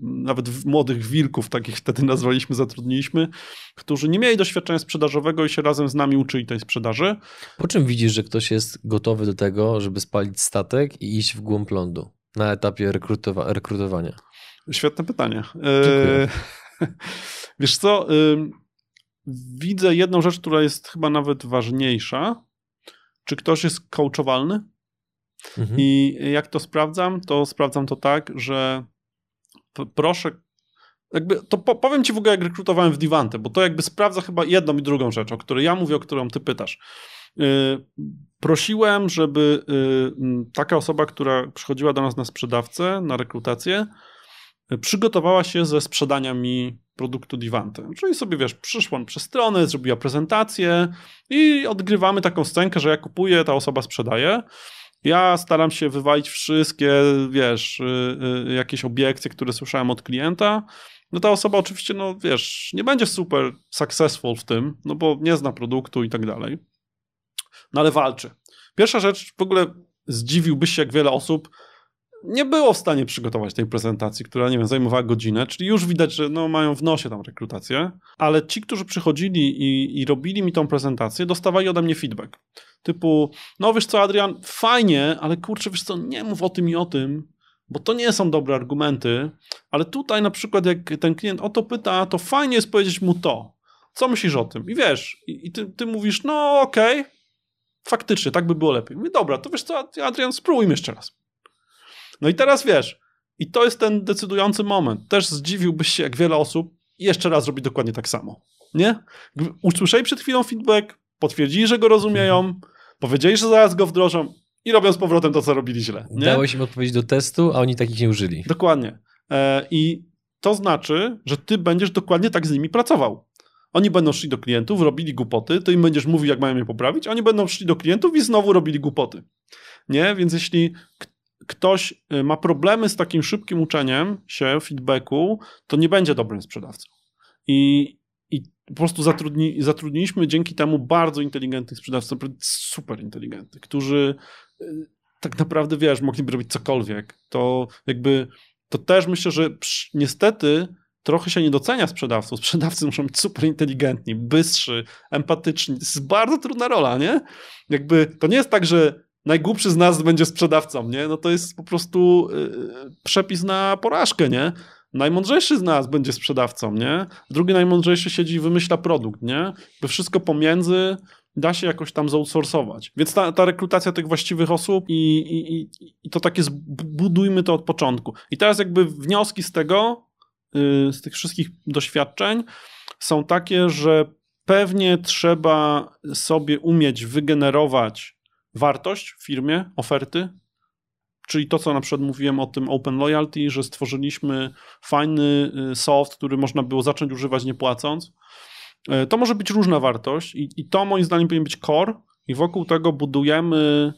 Speaker 1: nawet młodych wilków, takich wtedy nazwaliśmy, zatrudniliśmy, którzy nie mieli doświadczenia sprzedażowego i się razem z nami uczyli tej sprzedaży.
Speaker 2: Po czym widzisz, że ktoś jest gotowy do tego, żeby spalić statek i iść w głąb lądu na etapie rekrutowa- rekrutowania?
Speaker 1: Świetne pytanie.
Speaker 2: Dziękuję.
Speaker 1: E, Wiesz co, widzę jedną rzecz, która jest chyba nawet ważniejsza. Czy ktoś jest coachowalny?
Speaker 2: Mhm.
Speaker 1: I jak to sprawdzam, to sprawdzam to tak, że proszę, jakby to po, powiem ci w ogóle, jak rekrutowałem w Divante, bo to jakby sprawdza chyba jedną i drugą rzecz, o której ja mówię, o którą ty pytasz. Yy, prosiłem, żeby m, taka osoba, która przychodziła do nas na sprzedawcę, na rekrutację, yy, przygotowała się ze sprzedania mi produktu Divante. Czyli sobie, wiesz, przyszła przez stronę, zrobiła prezentację i odgrywamy taką scenkę, że ja kupuję, ta osoba sprzedaje. Ja staram się wywalić wszystkie, wiesz, y, y, jakieś obiekcje, które słyszałem od klienta. No ta osoba oczywiście, no wiesz, nie będzie super successful w tym, no bo nie zna produktu i tak dalej. No ale walczy. Pierwsza rzecz, w ogóle zdziwiłbyś się, jak wiele osób nie było w stanie przygotować tej prezentacji, która, nie wiem, zajmowała godzinę, czyli już widać, że no, mają w nosie tam rekrutację, ale ci, którzy przychodzili i, i robili mi tą prezentację, dostawali ode mnie feedback. Typu, no wiesz co, Adrian, fajnie, ale kurczę, wiesz co, nie mów o tym i o tym, bo to nie są dobre argumenty, ale tutaj na przykład jak ten klient o to pyta, to fajnie jest powiedzieć mu to. Co myślisz o tym? I wiesz, i, i ty, ty mówisz, no okej, faktycznie, tak by było lepiej. Mówię, dobra, to wiesz co, Adrian, spróbujmy jeszcze raz. No i teraz wiesz, i to jest ten decydujący moment. Też zdziwiłbyś się, jak wiele osób jeszcze raz robi dokładnie tak samo. Nie? Usłyszeli przed chwilą feedback, potwierdzili, że go rozumieją, powiedzieli, że zaraz go wdrożą i robią z powrotem to, co robili źle. Nie?
Speaker 2: Dałeś im odpowiedź do testu, a oni takich nie użyli.
Speaker 1: Dokładnie. E, I to znaczy, że ty będziesz dokładnie tak z nimi pracował. Oni będą szli do klientów, robili głupoty, ty im będziesz mówił, jak mają je poprawić, oni będą szli do klientów i znowu robili głupoty. Nie? Więc jeśli ktoś y, ma problemy z takim szybkim uczeniem się feedbacku, to nie będzie dobrym sprzedawcą. I, i po prostu zatrudni, zatrudniliśmy dzięki temu bardzo inteligentnych sprzedawców, super inteligentnych, którzy y, tak naprawdę, wiesz, mogliby robić cokolwiek. To jakby, to też myślę, że niestety trochę się nie docenia sprzedawców. Sprzedawcy muszą być super inteligentni, bystrzy, empatyczni. To jest bardzo trudna rola, nie? Jakby, to nie jest tak, że najgłupszy z nas będzie sprzedawcą, nie? No to jest po prostu yy, przepis na porażkę, nie? Najmądrzejszy z nas będzie sprzedawcą, nie? Drugi najmądrzejszy siedzi i wymyśla produkt, nie? By wszystko pomiędzy da się jakoś tam zoutsourcować. Więc ta, ta rekrutacja tych właściwych osób i, i, i, to takie budujmy to od początku. I teraz jakby wnioski z tego, z tych wszystkich doświadczeń są takie, że pewnie trzeba sobie umieć wygenerować wartość w firmie, oferty, czyli to, co na przykład mówiłem o tym Open Loyalty, że stworzyliśmy fajny y, soft, który można było zacząć używać nie płacąc. E, to może być różna wartość i, i to moim zdaniem powinien być core i wokół tego budujemy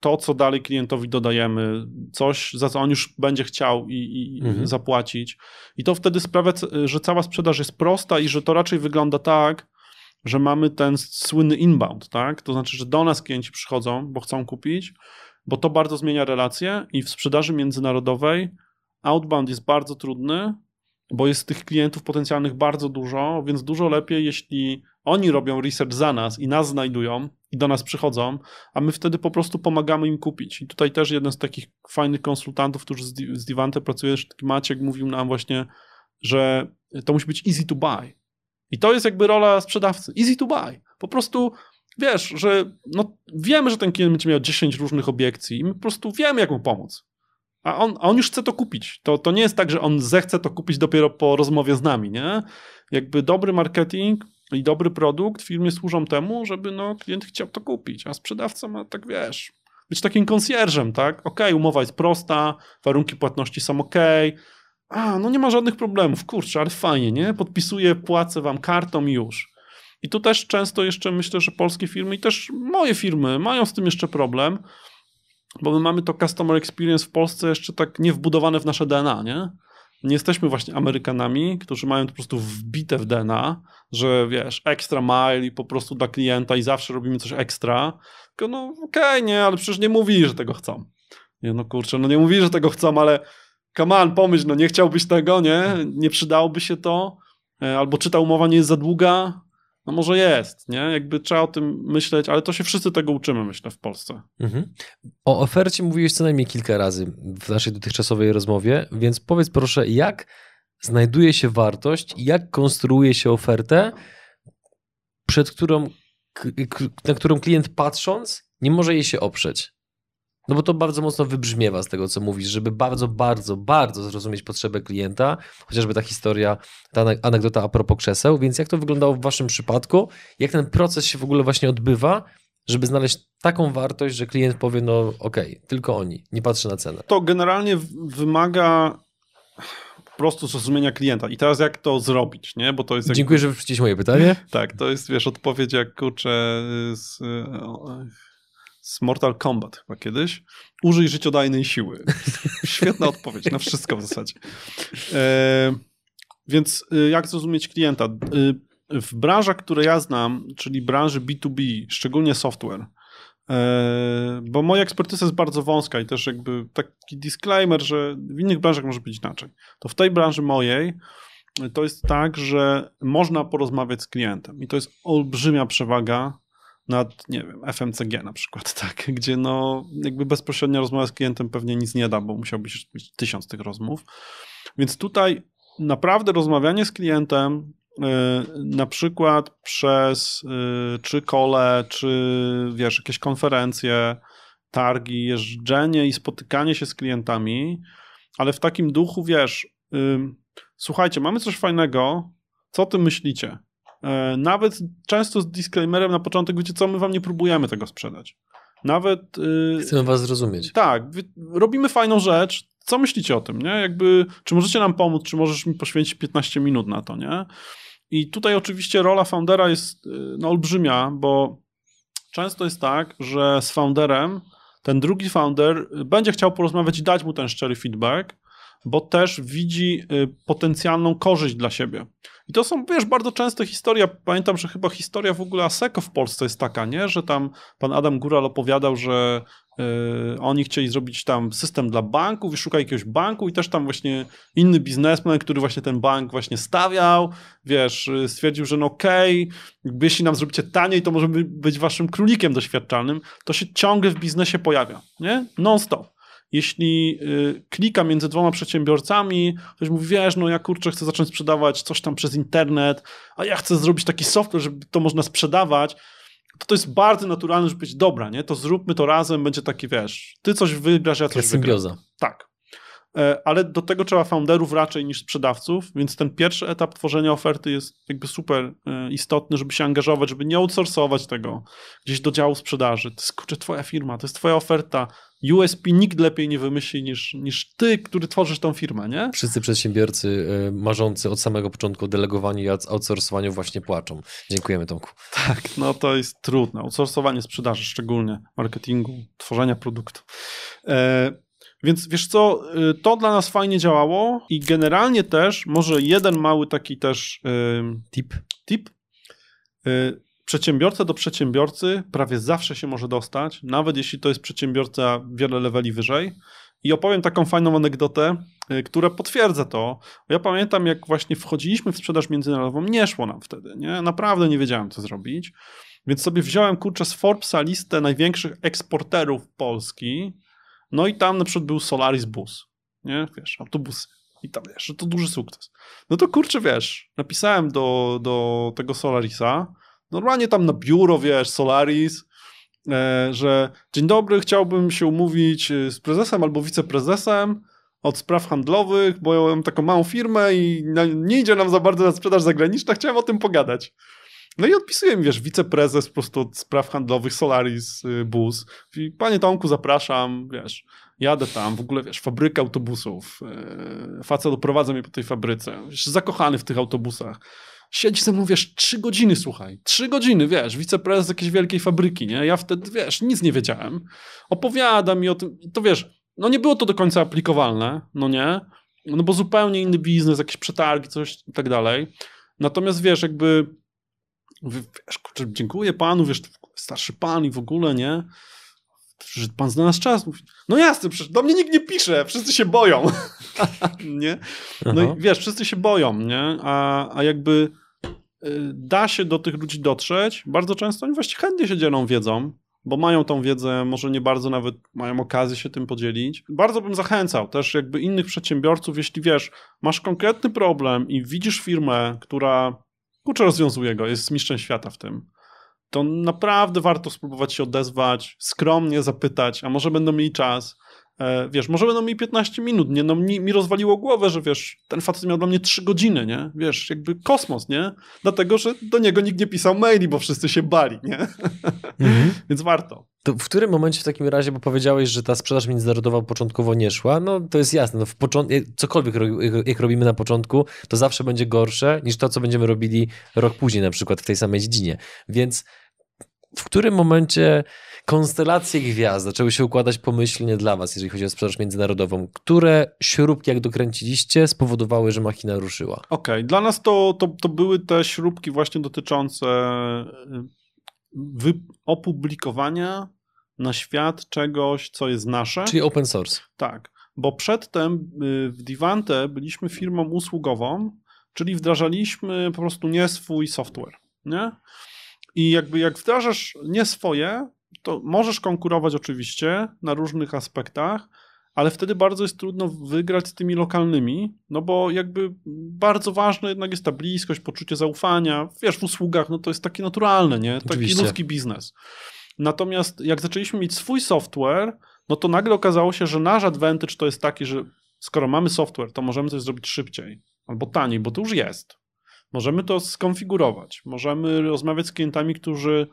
Speaker 1: to, co dalej klientowi dodajemy, coś, za co on już będzie chciał i, i mhm. zapłacić. I to wtedy sprawia, że cała sprzedaż jest prosta i że to raczej wygląda tak, że mamy ten słynny inbound, tak? To znaczy, że do nas klienci przychodzą, bo chcą kupić, bo to bardzo zmienia relacje i w sprzedaży międzynarodowej outbound jest bardzo trudny, bo jest tych klientów potencjalnych bardzo dużo, więc dużo lepiej, jeśli oni robią research za nas i nas znajdują i do nas przychodzą, a my wtedy po prostu pomagamy im kupić. I tutaj też jeden z takich fajnych konsultantów, który z Divante pracuje, taki Maciek, mówił nam właśnie, że to musi być easy to buy. I to jest jakby rola sprzedawcy. Easy to buy. Po prostu wiesz, że no, wiemy, że ten klient będzie miał 10 różnych obiekcji i my po prostu wiemy, jak mu pomóc. A on, a on już chce to kupić. To, to nie jest tak, że on zechce to kupić dopiero po rozmowie z nami, nie? Jakby dobry marketing i dobry produkt firmy służą temu, żeby no, klient chciał to kupić, a sprzedawca ma, tak wiesz, być takim konsjerżem, tak? Ok, umowa jest prosta, warunki płatności są ok, a, no nie ma żadnych problemów, kurczę, ale fajnie, nie? Podpisuję, płacę wam kartą i już. I tu też często jeszcze myślę, że polskie firmy i też moje firmy mają z tym jeszcze problem, bo my mamy to customer experience w Polsce jeszcze tak nie wbudowane w nasze DNA, nie? Nie jesteśmy właśnie Amerykanami, którzy mają to po prostu wbite w DNA, że wiesz, extra mile i po prostu dla klienta i zawsze robimy coś ekstra. Tylko no okej, okay, nie, ale przecież nie mówili, że tego chcą. Nie, no kurczę, no nie mówili, że tego chcą, ale come on, pomyśl, no nie chciałbyś tego, nie? Nie przydałoby się to. E, albo czy ta umowa nie jest za długa, no może jest, nie? Jakby trzeba o tym myśleć, ale to się wszyscy tego uczymy, myślę, w Polsce. Mhm.
Speaker 2: O ofercie mówiłeś co najmniej kilka razy w naszej dotychczasowej rozmowie, więc powiedz proszę, jak znajduje się wartość jak konstruuje się ofertę, przed którą, na którą klient patrząc nie może jej się oprzeć. No bo to bardzo mocno wybrzmiewa z tego, co mówisz, żeby bardzo, bardzo, bardzo zrozumieć potrzebę klienta, chociażby ta historia, ta anegdota a propos krzeseł, więc jak to wyglądało w waszym przypadku, jak ten proces się w ogóle właśnie odbywa, żeby znaleźć taką wartość, że klient powie, no okej, okay, tylko oni, nie patrzy na cenę.
Speaker 1: To generalnie wymaga po prostu zrozumienia klienta. I teraz jak to zrobić, nie? Bo to jest...
Speaker 2: Dziękuję, że wróciłeś moje pytanie.
Speaker 1: tak, to jest, wiesz, odpowiedź jak, kurczę, z z Mortal Kombat chyba kiedyś. Użyj życiodajnej siły. Świetna odpowiedź na wszystko w zasadzie. E, więc y, jak zrozumieć klienta? Y, w branżach, które ja znam, czyli branży B2B, szczególnie software, e, bo moja ekspertyza jest bardzo wąska i też jakby taki disclaimer, że w innych branżach może być inaczej. To w tej branży mojej to jest tak, że można porozmawiać z klientem i to jest olbrzymia przewaga nad, nie wiem, FMCG na przykład, tak, gdzie no jakby bezpośrednia rozmowa z klientem pewnie nic nie da, bo musiałbyś mieć tysiąc tych rozmów. Więc tutaj naprawdę rozmawianie z klientem yy, na przykład przez yy, czy kole, czy wiesz, jakieś konferencje, targi, jeżdżenie i spotykanie się z klientami, ale w takim duchu, wiesz, yy, słuchajcie, mamy coś fajnego, co ty myślicie? E, nawet często z disclaimerem na początek, wiecie co, my wam nie próbujemy tego sprzedać. Nawet...
Speaker 2: Yy, Chcemy was zrozumieć.
Speaker 1: Tak, robimy fajną rzecz, co myślicie o tym, nie? Jakby, czy możecie nam pomóc, czy możesz mi poświęcić 15 minut na to, nie? I tutaj oczywiście rola foundera jest y, no, olbrzymia, bo często jest tak, że z founderem ten drugi founder będzie chciał porozmawiać i dać mu ten szczery feedback, bo też widzi y, potencjalną korzyść dla siebie. I to są, wiesz, bardzo często historia, pamiętam, że chyba historia w ogóle Aseko w Polsce jest taka, nie? Że tam pan Adam Góral opowiadał, że yy, oni chcieli zrobić tam system dla banków i szukali jakiegoś banku i też tam właśnie inny biznesmen, który właśnie ten bank właśnie stawiał, wiesz, y, stwierdził, że no okej, okay, jeśli nam zrobicie taniej, to możemy być waszym królikiem doświadczalnym. To się ciągle w biznesie pojawia, nie? Non-stop jeśli y, klika między dwoma przedsiębiorcami, ktoś mówi, wiesz, no ja kurczę chcę zacząć sprzedawać coś tam przez internet, a ja chcę zrobić taki software, żeby to można sprzedawać, to to jest bardzo naturalne, żeby powiedzieć, dobra, nie, to zróbmy to razem, będzie taki, wiesz, ty coś wygrasz, ja coś wygram.
Speaker 2: symbioza.
Speaker 1: Tak. E, Ale do tego trzeba founderów raczej niż sprzedawców, więc ten pierwszy etap tworzenia oferty jest jakby super e, istotny, żeby się angażować, żeby nie outsourcować tego gdzieś do działu sprzedaży. To jest kurczę twoja firma, to jest twoja oferta. USP nikt lepiej nie wymyśli niż, niż ty, który tworzysz tą firmę, nie?
Speaker 2: Wszyscy przedsiębiorcy y, marzący od samego początku o delegowaniu i outs- outsourcowaniu właśnie płaczą. Dziękujemy Tomku.
Speaker 1: Tak, no to jest trudne. Outsourcowanie sprzedaży, szczególnie marketingu, tworzenia produktu. E, więc wiesz co, y, to dla nas fajnie działało i generalnie też, może jeden mały taki też y,
Speaker 2: Tip.
Speaker 1: tip. Y, Przedsiębiorca do przedsiębiorcy prawie zawsze się może dostać, nawet jeśli to jest przedsiębiorca wiele leveli wyżej. I opowiem taką fajną anegdotę, y, która potwierdza to. Ja pamiętam, jak właśnie wchodziliśmy w sprzedaż międzynarodową, nie szło nam wtedy, nie? Naprawdę nie wiedziałem, co zrobić. Więc sobie wziąłem, kurczę, z Forbesa listę największych eksporterów Polski. No i tam na przykład był Solaris Bus, nie? Wiesz, autobusy. I tam, wiesz, że to duży sukces. No to kurczę, wiesz, napisałem do, do tego Solarisa, normalnie tam na biuro, wiesz, Solaris, e, że dzień dobry, chciałbym się umówić e, z prezesem albo wiceprezesem od spraw handlowych, bo ja mam taką małą firmę i nie idzie nam za bardzo na sprzedaż zagraniczna, chciałem o tym pogadać. No i odpisuję mi, wiesz, wiceprezes po prostu od spraw handlowych Solaris y, Bus. I, Panie Tomku, zapraszam, wiesz, jadę tam, w ogóle, wiesz, fabryka autobusów. Yy, facet doprowadza mnie po tej fabryce. Wiesz, zakochany w tych autobusach. Siedzi ze mną, wiesz, trzy godziny, słuchaj. Trzy godziny, wiesz, wiceprezes jakiejś wielkiej fabryki, nie? Ja wtedy, wiesz, nic nie wiedziałem. Opowiada mi o tym, to wiesz, no nie było to do końca aplikowalne, no nie? No bo zupełnie inny biznes, jakieś przetargi, coś i tak dalej. Natomiast wiesz, jakby wiesz, kurczę, dziękuję panu, wiesz, starszy pan i w ogóle, nie? Że pan znalazł czas. Mówi, no jasne, przecież do mnie nikt nie pisze, wszyscy się boją. nie? No
Speaker 2: Aha.
Speaker 1: i wiesz, wszyscy się boją, nie? A, a jakby y, da się do tych ludzi dotrzeć, bardzo często oni właściwie chętnie się dzielą wiedzą, bo mają tą wiedzę, może nie bardzo nawet mają okazję się tym podzielić. Bardzo bym zachęcał też jakby innych przedsiębiorców, jeśli wiesz, masz konkretny problem i widzisz firmę, która kurczę rozwiązuje go, jest mistrzem świata w tym, to naprawdę warto spróbować się odezwać, skromnie zapytać, a może będą mieli czas, wiesz, może będą mieli 15 minut, nie, no mi, mi rozwaliło głowę, że wiesz, ten facet miał dla mnie 3 godziny, nie, wiesz, jakby kosmos, nie, dlatego, że do niego nikt nie pisał maili, bo wszyscy się bali, nie,
Speaker 2: Mhm.
Speaker 1: więc warto.
Speaker 2: To w którym momencie w takim razie, bo powiedziałeś, że ta sprzedaż międzynarodowa początkowo nie szła, no to jest jasne, no w począt... cokolwiek ro- jak robimy na początku, to zawsze będzie gorsze niż to, co będziemy robili rok później na przykład w tej samej dziedzinie. Więc w którym momencie konstelacje gwiazd zaczęły się układać pomyślnie dla was, jeżeli chodzi o sprzedaż międzynarodową? Które śrubki, jak dokręciliście, spowodowały, że machina ruszyła?
Speaker 1: Okej, dla nas to, to, to były te śrubki właśnie dotyczące y, opublikowania na świat czegoś, co jest nasze.
Speaker 2: Czyli open source.
Speaker 1: Tak, bo przedtem y, w Divante byliśmy firmą usługową, czyli wdrażaliśmy po prostu nie swój software, nie? I jakby jak wdrażasz nie swoje, to możesz konkurować oczywiście na różnych aspektach, ale wtedy bardzo jest trudno wygrać z tymi lokalnymi, no bo jakby bardzo ważne jednak jest ta bliskość, poczucie zaufania. Wiesz, w usługach no to jest takie naturalne, nie? Taki
Speaker 2: Oczywiście.
Speaker 1: ludzki biznes. Natomiast jak zaczęliśmy mieć swój software, no to nagle okazało się, że nasz advantage to jest taki, że skoro mamy software, to możemy coś zrobić szybciej albo taniej, bo to już jest. Możemy to skonfigurować. Możemy rozmawiać z klientami, którzy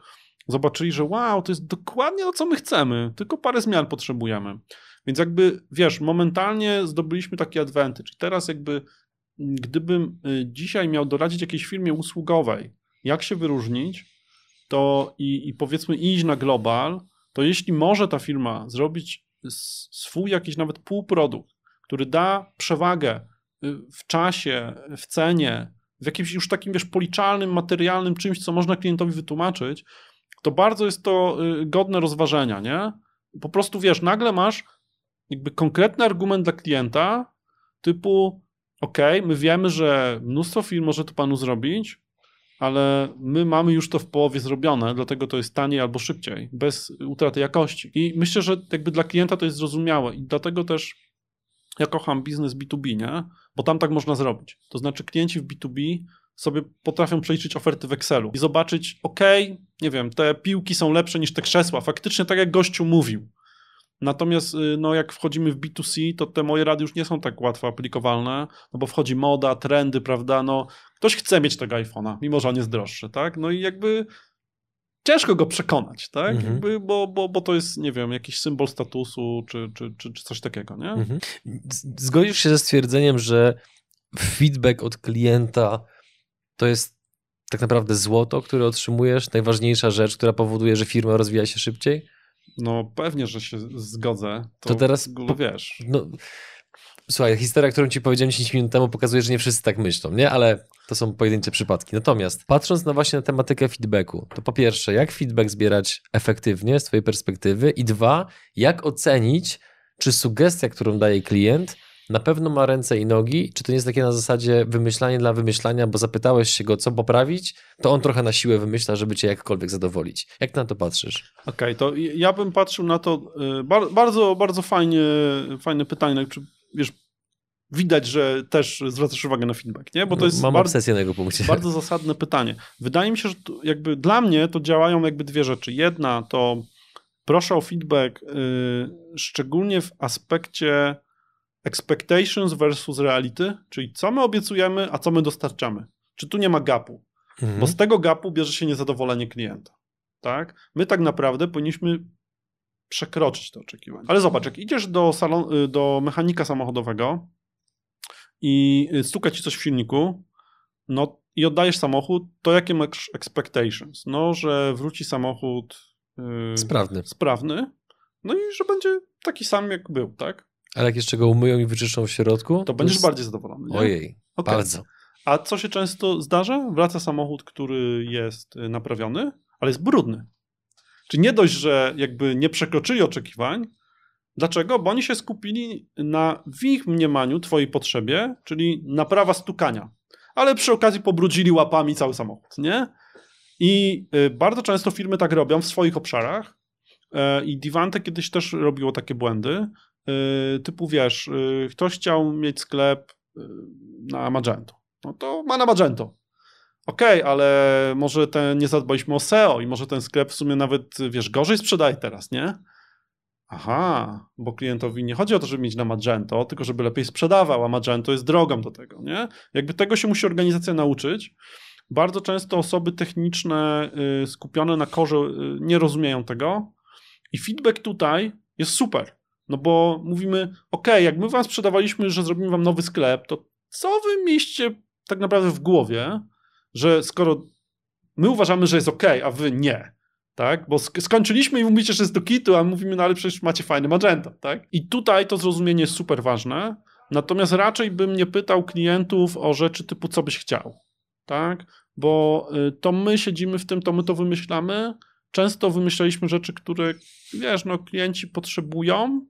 Speaker 1: zobaczyli, że wow, to jest dokładnie to, co my chcemy, tylko parę zmian potrzebujemy. Więc jakby, wiesz, momentalnie zdobyliśmy taki advantage. Teraz jakby, m, gdybym y, dzisiaj miał doradzić jakiejś firmie usługowej, jak się wyróżnić, to i, i powiedzmy iść na global, to jeśli może ta firma zrobić swój jakiś nawet półprodukt, który da przewagę y, w czasie, w cenie, w jakimś już takim, wiesz, policzalnym, materialnym czymś, co można klientowi wytłumaczyć, to bardzo jest to y, godne rozważenia, nie? Po prostu, wiesz, nagle masz jakby konkretny argument dla klienta typu, ok, my wiemy, że mnóstwo firm może to panu zrobić, ale my mamy już to w połowie zrobione, dlatego to jest taniej albo szybciej, bez utraty jakości. I myślę, że jakby dla klienta to jest zrozumiałe i dlatego też ja kocham biznes B2B, nie? Bo tam tak można zrobić. To znaczy klienci w B2B sobie potrafią przeliczyć oferty w Excelu i zobaczyć, ok, nie wiem, te piłki są lepsze niż te krzesła, faktycznie tak jak gościu mówił. Natomiast y, no, jak wchodzimy w B2C, to te moje rady już nie są tak łatwo aplikowalne, no bo wchodzi moda, trendy, prawda, no ktoś chce mieć tego iPhone'a, mimo że on jest droższy, tak, no i jakby ciężko go przekonać, tak,
Speaker 2: Mhm.
Speaker 1: jakby, bo, bo, bo to jest, nie wiem, jakiś symbol statusu, czy, czy, czy, czy coś takiego, nie?
Speaker 2: Mhm. Zgodzisz się ze stwierdzeniem, że feedback od klienta to jest tak naprawdę złoto, które otrzymujesz, najważniejsza rzecz, która powoduje, że firma rozwija się szybciej?
Speaker 1: No pewnie, że się zgodzę. To,
Speaker 2: To teraz
Speaker 1: ogóle wiesz.
Speaker 2: No, słuchaj, historia, którą ci powiedziałem 10 minut temu pokazuje, że nie wszyscy tak myślą, nie? Ale to są pojedyncze przypadki. Natomiast patrząc na właśnie na tematykę feedbacku, to po pierwsze, jak feedback zbierać efektywnie z twojej perspektywy i dwa, jak ocenić, czy sugestia, którą daje klient, na pewno ma ręce i nogi, czy to nie jest takie na zasadzie wymyślanie dla wymyślania, bo zapytałeś się go, co poprawić, to on trochę na siłę wymyśla, żeby cię jakkolwiek zadowolić. Jak na to patrzysz?
Speaker 1: Okej, to ja bym patrzył na to y, bar, bardzo, bardzo fajnie, fajne pytanie. no Wiesz, widać, że też zwracasz uwagę na feedback, nie? Bo to
Speaker 2: No,
Speaker 1: jest
Speaker 2: Mam
Speaker 1: bardzo,
Speaker 2: obsesję na jego punkcie.
Speaker 1: bardzo zasadne pytanie. Wydaje mi się, że jakby dla mnie to działają jakby dwie rzeczy. Jedna to proszę o feedback, y, szczególnie w aspekcie expectations versus reality, czyli co my obiecujemy, a co my dostarczamy. Czy tu nie ma gapu?
Speaker 2: Mhm.
Speaker 1: Bo z tego gapu bierze się niezadowolenie klienta. Tak? My tak naprawdę powinniśmy przekroczyć te oczekiwania. Ale zobacz, jak idziesz do, salon, y, do mechanika samochodowego i y, stuka ci coś w silniku, no i oddajesz samochód, to jakie masz expectations? No, że wróci samochód yy,
Speaker 2: Sprawny.
Speaker 1: sprawny, no i że będzie taki sam, jak był, tak?
Speaker 2: Ale jak jeszcze go umyją i wyczyszczą w środku,
Speaker 1: To będziesz
Speaker 2: jest-
Speaker 1: bardziej zadowolony. Nie?
Speaker 2: Ojej,
Speaker 1: Okej.
Speaker 2: bardzo.
Speaker 1: A co się często zdarza? Wraca samochód, który jest y, naprawiony, ale jest brudny. Czyli nie dość, że jakby nie przekroczyli oczekiwań. Dlaczego? Bo oni się skupili na w ich mniemaniu, twojej potrzebie, czyli naprawa stukania. Ale przy okazji pobrudzili łapami cały samochód, nie? I y, bardzo często firmy tak robią w swoich obszarach. E, I Divante kiedyś też robiło takie błędy. Y, Typu wiesz, y, ktoś chciał mieć sklep y, na Magento. No to ma na Magento. Okej, ale może ten, nie zadbaliśmy o SEO i może ten sklep w sumie nawet, wiesz, gorzej sprzedaje teraz, nie? Aha, bo klientowi nie chodzi o to, żeby mieć na Magento, tylko żeby lepiej sprzedawał, a Magento jest drogą do tego, nie? Jakby tego się musi organizacja nauczyć. Bardzo często osoby techniczne skupione na korze nie rozumieją tego i feedback tutaj jest super, no bo mówimy, ok, jak my wam sprzedawaliśmy, że zrobimy wam nowy sklep, to co wy mieście tak naprawdę w głowie, że skoro my uważamy, że jest ok, a wy nie, tak? Bo sk- skończyliśmy i mówicie, że jest do kitu, a mówimy, no ale przecież macie fajny Magento, tak? I tutaj to zrozumienie jest super ważne, natomiast raczej bym nie pytał klientów o rzeczy typu, co byś chciał, tak? Bo y, to my siedzimy w tym, to my to wymyślamy. Często wymyślaliśmy rzeczy, które, wiesz, no klienci potrzebują,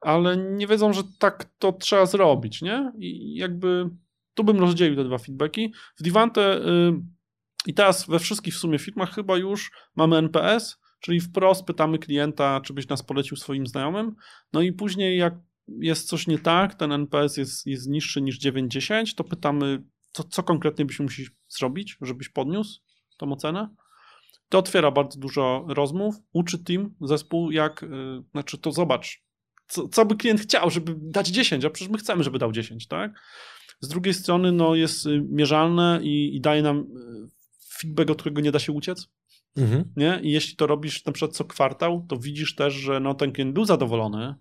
Speaker 1: ale nie wiedzą, że tak to trzeba zrobić, nie? I jakby tu bym rozdzielił te dwa feedbacki. W Divante y, i teraz we wszystkich w sumie firmach chyba już mamy NPS, czyli wprost pytamy klienta, czy byś nas polecił swoim znajomym. No i później jak jest coś nie tak, ten NPS jest, jest niższy niż 9-10, to pytamy, co, co konkretnie byś musiał zrobić, żebyś podniósł tą ocenę. To otwiera bardzo dużo rozmów, uczy team, zespół, jak, y, znaczy to zobacz, co, co by klient chciał, żeby dać 10, a przecież my chcemy, żeby dał 10, tak? Z drugiej strony, no, jest y, mierzalne i, i daje nam y, feedback, od którego nie da się uciec,
Speaker 2: Mhm.
Speaker 1: nie? I jeśli to robisz na przykład co kwartał, to widzisz też, że no, ten klient był zadowolony,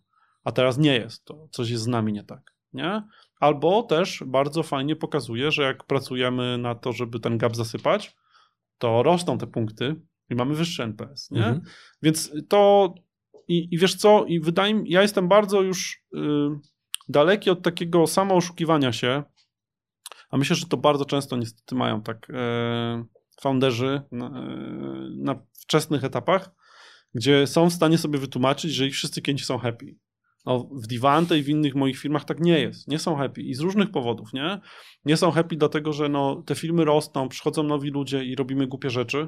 Speaker 1: a teraz nie jest, to coś jest z nami nie tak, nie? Albo też bardzo fajnie pokazuje, że jak pracujemy na to, żeby ten gap zasypać, to rosną te punkty i mamy wyższy NPS, nie?
Speaker 2: Mhm.
Speaker 1: Więc to i, i wiesz co, i wydaje mi, ja jestem bardzo już y, daleki od takiego samooszukiwania się, a myślę, że to bardzo często niestety mają tak e, founderzy na, e, na wczesnych etapach, gdzie są w stanie sobie wytłumaczyć, że ich wszyscy klienci są happy. No, w Divante i w innych moich firmach tak nie jest. Nie są happy i z różnych powodów, nie? Nie są happy dlatego, że no, te firmy rosną, przychodzą nowi ludzie i robimy głupie rzeczy.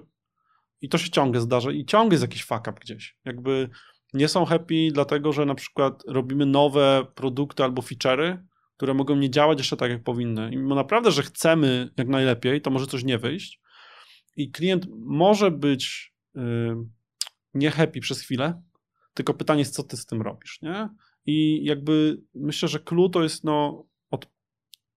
Speaker 1: I to się ciągle zdarza i ciągle jest jakiś fuck up gdzieś. Jakby nie są happy dlatego, że na przykład robimy nowe produkty albo feature'y, które mogą nie działać jeszcze tak, jak powinny. I mimo naprawdę, że chcemy jak najlepiej, to może coś nie wyjść. I klient może być yy, nie happy przez chwilę, tylko pytanie jest, co ty z tym robisz, nie? I jakby myślę, że clue to jest no, od,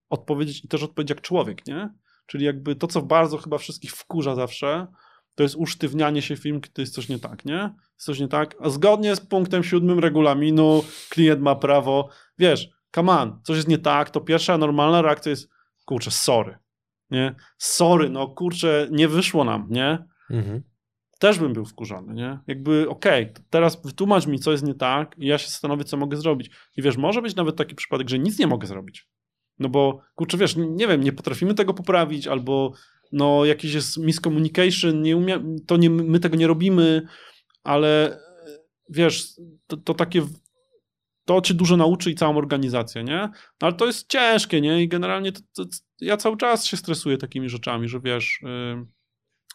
Speaker 1: odpowiedzieć i też odpowiedzieć jak człowiek, nie? Czyli jakby to, co bardzo chyba wszystkich wkurza zawsze, to jest usztywnianie się film, kiedy jest coś nie tak, nie? Jest coś nie tak, a zgodnie z punktem siódmym regulaminu klient ma prawo, wiesz, come on, coś jest nie tak, to pierwsza normalna reakcja jest, kurczę, sorry, nie? Sorry, no kurczę, nie wyszło nam, nie?
Speaker 2: Mhm.
Speaker 1: Też bym był wkurzony, nie? Jakby, okej, okay, teraz wytłumacz mi, co jest nie tak i ja się zastanowię, co mogę zrobić. I wiesz, może być nawet taki przypadek, że nic nie mogę zrobić. No bo, kurczę, wiesz, nie wiem, nie potrafimy tego poprawić, albo no jakiś jest miscommunication, nie umia, to nie, my tego nie robimy, ale wiesz, to, to takie to cię dużo nauczy i całą organizację, nie? No, ale to jest ciężkie, nie? I generalnie to, to, ja cały czas się stresuję takimi rzeczami, że wiesz, yy,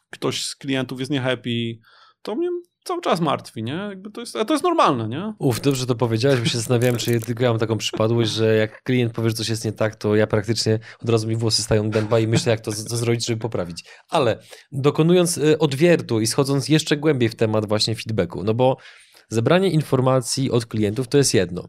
Speaker 1: ktoś z klientów jest nie happy, to mnie cały czas martwi, nie? Jakby to, jest, to jest normalne, nie?
Speaker 2: Uf, dobrze to powiedziałeś, bo się zastanawiałem, czy ja tylko ja mam taką przypadłość, że jak klient powie, że coś jest nie tak, to ja praktycznie od razu mi włosy stają dęba i myślę, jak to, co zrobić, żeby poprawić. Ale dokonując y, odwiertu i schodząc jeszcze głębiej w temat właśnie feedbacku, no bo zebranie informacji od klientów to jest jedno,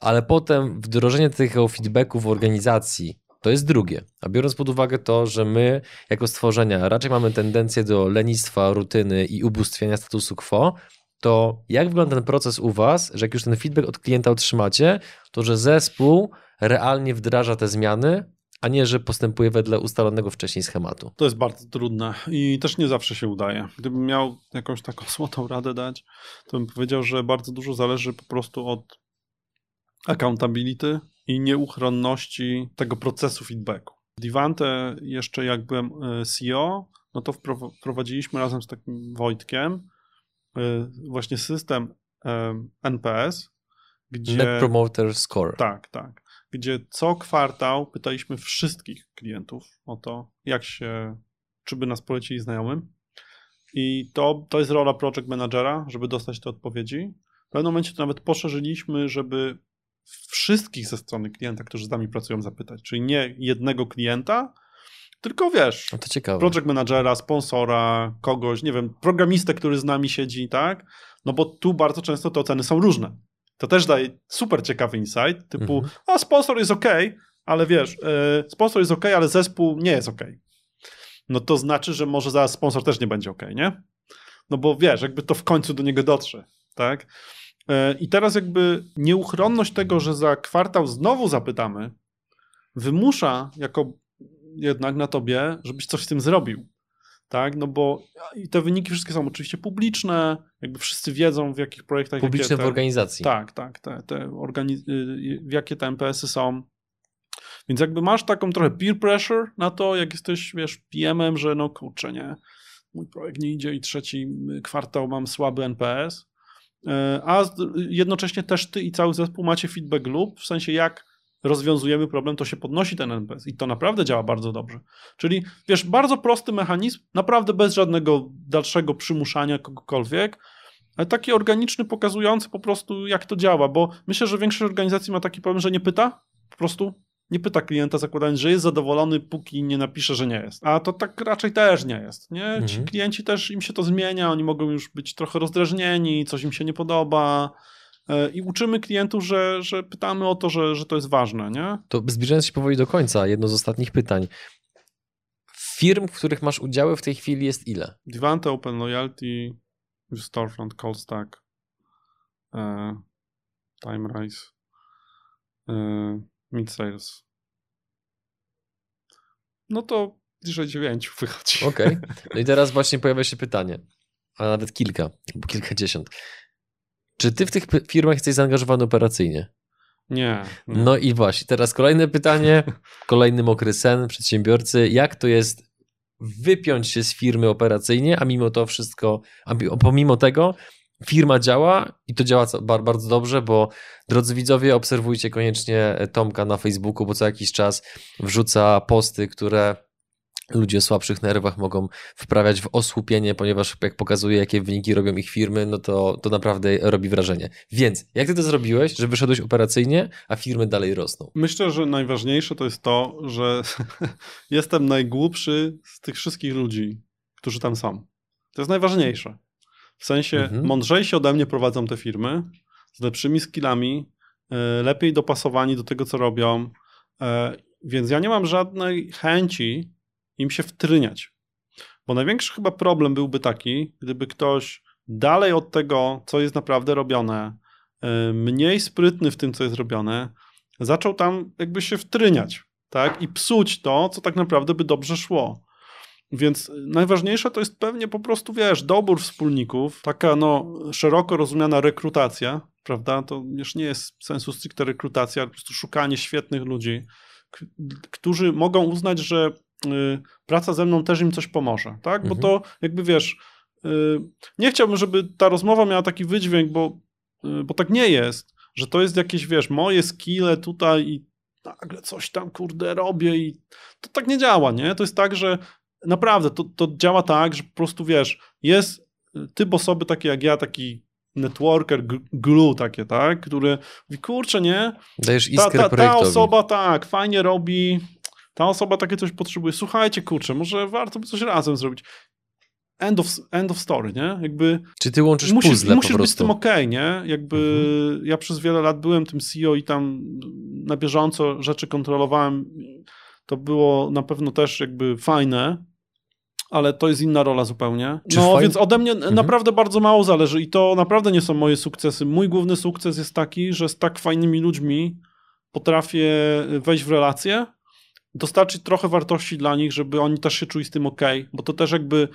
Speaker 2: ale potem wdrożenie tego feedbacku w organizacji to jest drugie. A biorąc pod uwagę to, że my jako stworzenia raczej mamy tendencję do lenistwa, rutyny i ubóstwienia statusu quo, to jak wygląda ten proces u Was, że jak już ten feedback od klienta otrzymacie, to że zespół realnie wdraża te zmiany, a nie, że postępuje wedle ustalonego wcześniej schematu?
Speaker 1: To jest bardzo trudne i też nie zawsze się udaje. Gdybym miał jakąś taką złotą radę dać, to bym powiedział, że bardzo dużo zależy po prostu od accountability i nieuchronności tego procesu feedbacku. Divante jeszcze jak byłem e, CEO, no to wprowadziliśmy razem z takim Wojtkiem e, właśnie system e, NPS, gdzie...
Speaker 2: Net Promoter Score.
Speaker 1: Tak, tak. Gdzie co kwartał pytaliśmy wszystkich klientów o to, jak się, czy by nas polecili znajomym. I to, to jest rola project managera, żeby dostać te odpowiedzi. W pewnym momencie to nawet poszerzyliśmy, żeby wszystkich ze strony klienta, którzy z nami pracują, zapytać. Czyli nie jednego klienta, tylko wiesz,
Speaker 2: no to ciekawe.
Speaker 1: project managera, sponsora, kogoś, nie wiem, programistę, który z nami siedzi, tak? No bo tu bardzo często te oceny są różne. To też daje super ciekawy insight, typu, mhm. a sponsor jest ok, ale wiesz, yy, sponsor jest ok, ale zespół nie jest ok. No to znaczy, że może zaraz sponsor też nie będzie ok, nie? No bo wiesz, jakby to w końcu do niego dotrze, tak? E, I teraz jakby nieuchronność tego, że za kwartał znowu zapytamy, wymusza jako jednak na tobie, żebyś coś z tym zrobił. Tak, no bo i te wyniki wszystkie są oczywiście publiczne, jakby wszyscy wiedzą w jakich projektach.
Speaker 2: Publiczne
Speaker 1: te,
Speaker 2: w organizacji.
Speaker 1: Tak, tak, te, te organi- y, w jakie te MPS-y są. Więc jakby masz taką trochę peer pressure na to, jak jesteś, wiesz, PM-em, że no kurczę, nie, mój projekt nie idzie i trzeci kwartał mam słaby NPS, a jednocześnie też ty i cały zespół macie feedback loop, w sensie jak rozwiązujemy problem, to się podnosi ten NPS i to naprawdę działa bardzo dobrze. Czyli wiesz, bardzo prosty mechanizm, naprawdę bez żadnego dalszego przymuszania kogokolwiek, ale taki organiczny, pokazujący po prostu jak to działa, bo myślę, że większość organizacji ma taki problem, że nie pyta, po prostu nie pyta klienta, zakładając, że jest zadowolony, póki nie napisze, że nie jest. A to tak raczej też nie jest. Nie? Mhm. Ci klienci też im się to zmienia, oni mogą już być trochę rozdrażnieni, coś im się nie podoba. E, I uczymy klientów, że, że pytamy o to, że, że to jest ważne. Nie?
Speaker 2: To zbliżając się powoli do końca, jedno z ostatnich pytań. Firm, w których masz udziały w tej chwili jest ile?
Speaker 1: Divante, Open Loyalty, Storefront, Callstack, e, TimeRise, e, mid-sales. No to bliżej dziewięciu wychodzi.
Speaker 2: Okej. Okay. No i teraz właśnie pojawia się pytanie, a nawet kilka, bo kilkadziesiąt. Czy ty w tych firmach jesteś zaangażowany operacyjnie?
Speaker 1: Nie,
Speaker 2: nie. No i właśnie, teraz kolejne pytanie, kolejny mokry sen przedsiębiorcy. Jak to jest wypiąć się z firmy operacyjnie, a mimo to wszystko, a pomimo tego firma działa i to działa bardzo dobrze, bo drodzy widzowie, obserwujcie koniecznie Tomka na Facebooku, bo co jakiś czas wrzuca posty, które ludzie o słabszych nerwach mogą wprawiać w osłupienie, ponieważ jak pokazuje, jakie wyniki robią ich firmy, no to, to naprawdę robi wrażenie. Więc jak ty to zrobiłeś, że wyszedłeś operacyjnie, a firmy dalej rosną?
Speaker 1: Myślę, że najważniejsze to jest to, że jestem najgłupszy z tych wszystkich ludzi, którzy tam są. To jest najważniejsze. W sensie
Speaker 2: Mhm.
Speaker 1: mądrzejsi ode mnie prowadzą te firmy, z lepszymi skillami, e, lepiej dopasowani do tego, co robią. e, Więc ja nie mam żadnej chęci im się wtryniać. Bo największy chyba problem byłby taki, gdyby ktoś dalej od tego, co jest naprawdę robione, e, mniej sprytny w tym, co jest robione, zaczął tam jakby się wtryniać, tak? I psuć to, co tak naprawdę by dobrze szło. Więc najważniejsze to jest pewnie po prostu, wiesz, dobór wspólników, taka no szeroko rozumiana rekrutacja, prawda? To już nie jest sensu stricte rekrutacja, ale po prostu szukanie świetnych ludzi, którzy mogą uznać, że y, praca ze mną też im coś pomoże, tak? Bo
Speaker 2: Mhm.
Speaker 1: to jakby wiesz, y, nie chciałbym, żeby ta rozmowa miała taki wydźwięk, bo, y, bo tak nie jest, że to jest jakieś, wiesz, moje skille tutaj i nagle coś tam, kurde, robię i to tak nie działa, nie? To jest tak, że naprawdę to, to działa tak, że po prostu, wiesz, jest typ osoby takie jak ja, taki networker, glue takie, tak? Który mówi, kurczę, nie?
Speaker 2: Dajesz
Speaker 1: Ta, ta, ta osoba tak, fajnie robi, ta osoba takie coś potrzebuje. Słuchajcie, kurczę, może warto by coś razem zrobić. End of, end of story, nie? Jakby
Speaker 2: Czy ty łączysz
Speaker 1: musisz,
Speaker 2: puzzle
Speaker 1: musisz
Speaker 2: po
Speaker 1: być z tym
Speaker 2: prostu?
Speaker 1: okej, nie? Jakby
Speaker 2: Mhm.
Speaker 1: ja przez wiele lat byłem tym CEO i tam na bieżąco rzeczy kontrolowałem. To było na pewno też jakby fajne, ale to jest inna rola zupełnie.
Speaker 2: Czy
Speaker 1: no
Speaker 2: fajn-
Speaker 1: więc ode mnie
Speaker 2: Mhm.
Speaker 1: naprawdę bardzo mało zależy i to naprawdę nie są moje sukcesy. Mój główny sukces jest taki, że z tak fajnymi ludźmi potrafię wejść w relacje, dostarczyć trochę wartości dla nich, żeby oni też się czuli z tym ok, bo to też jakby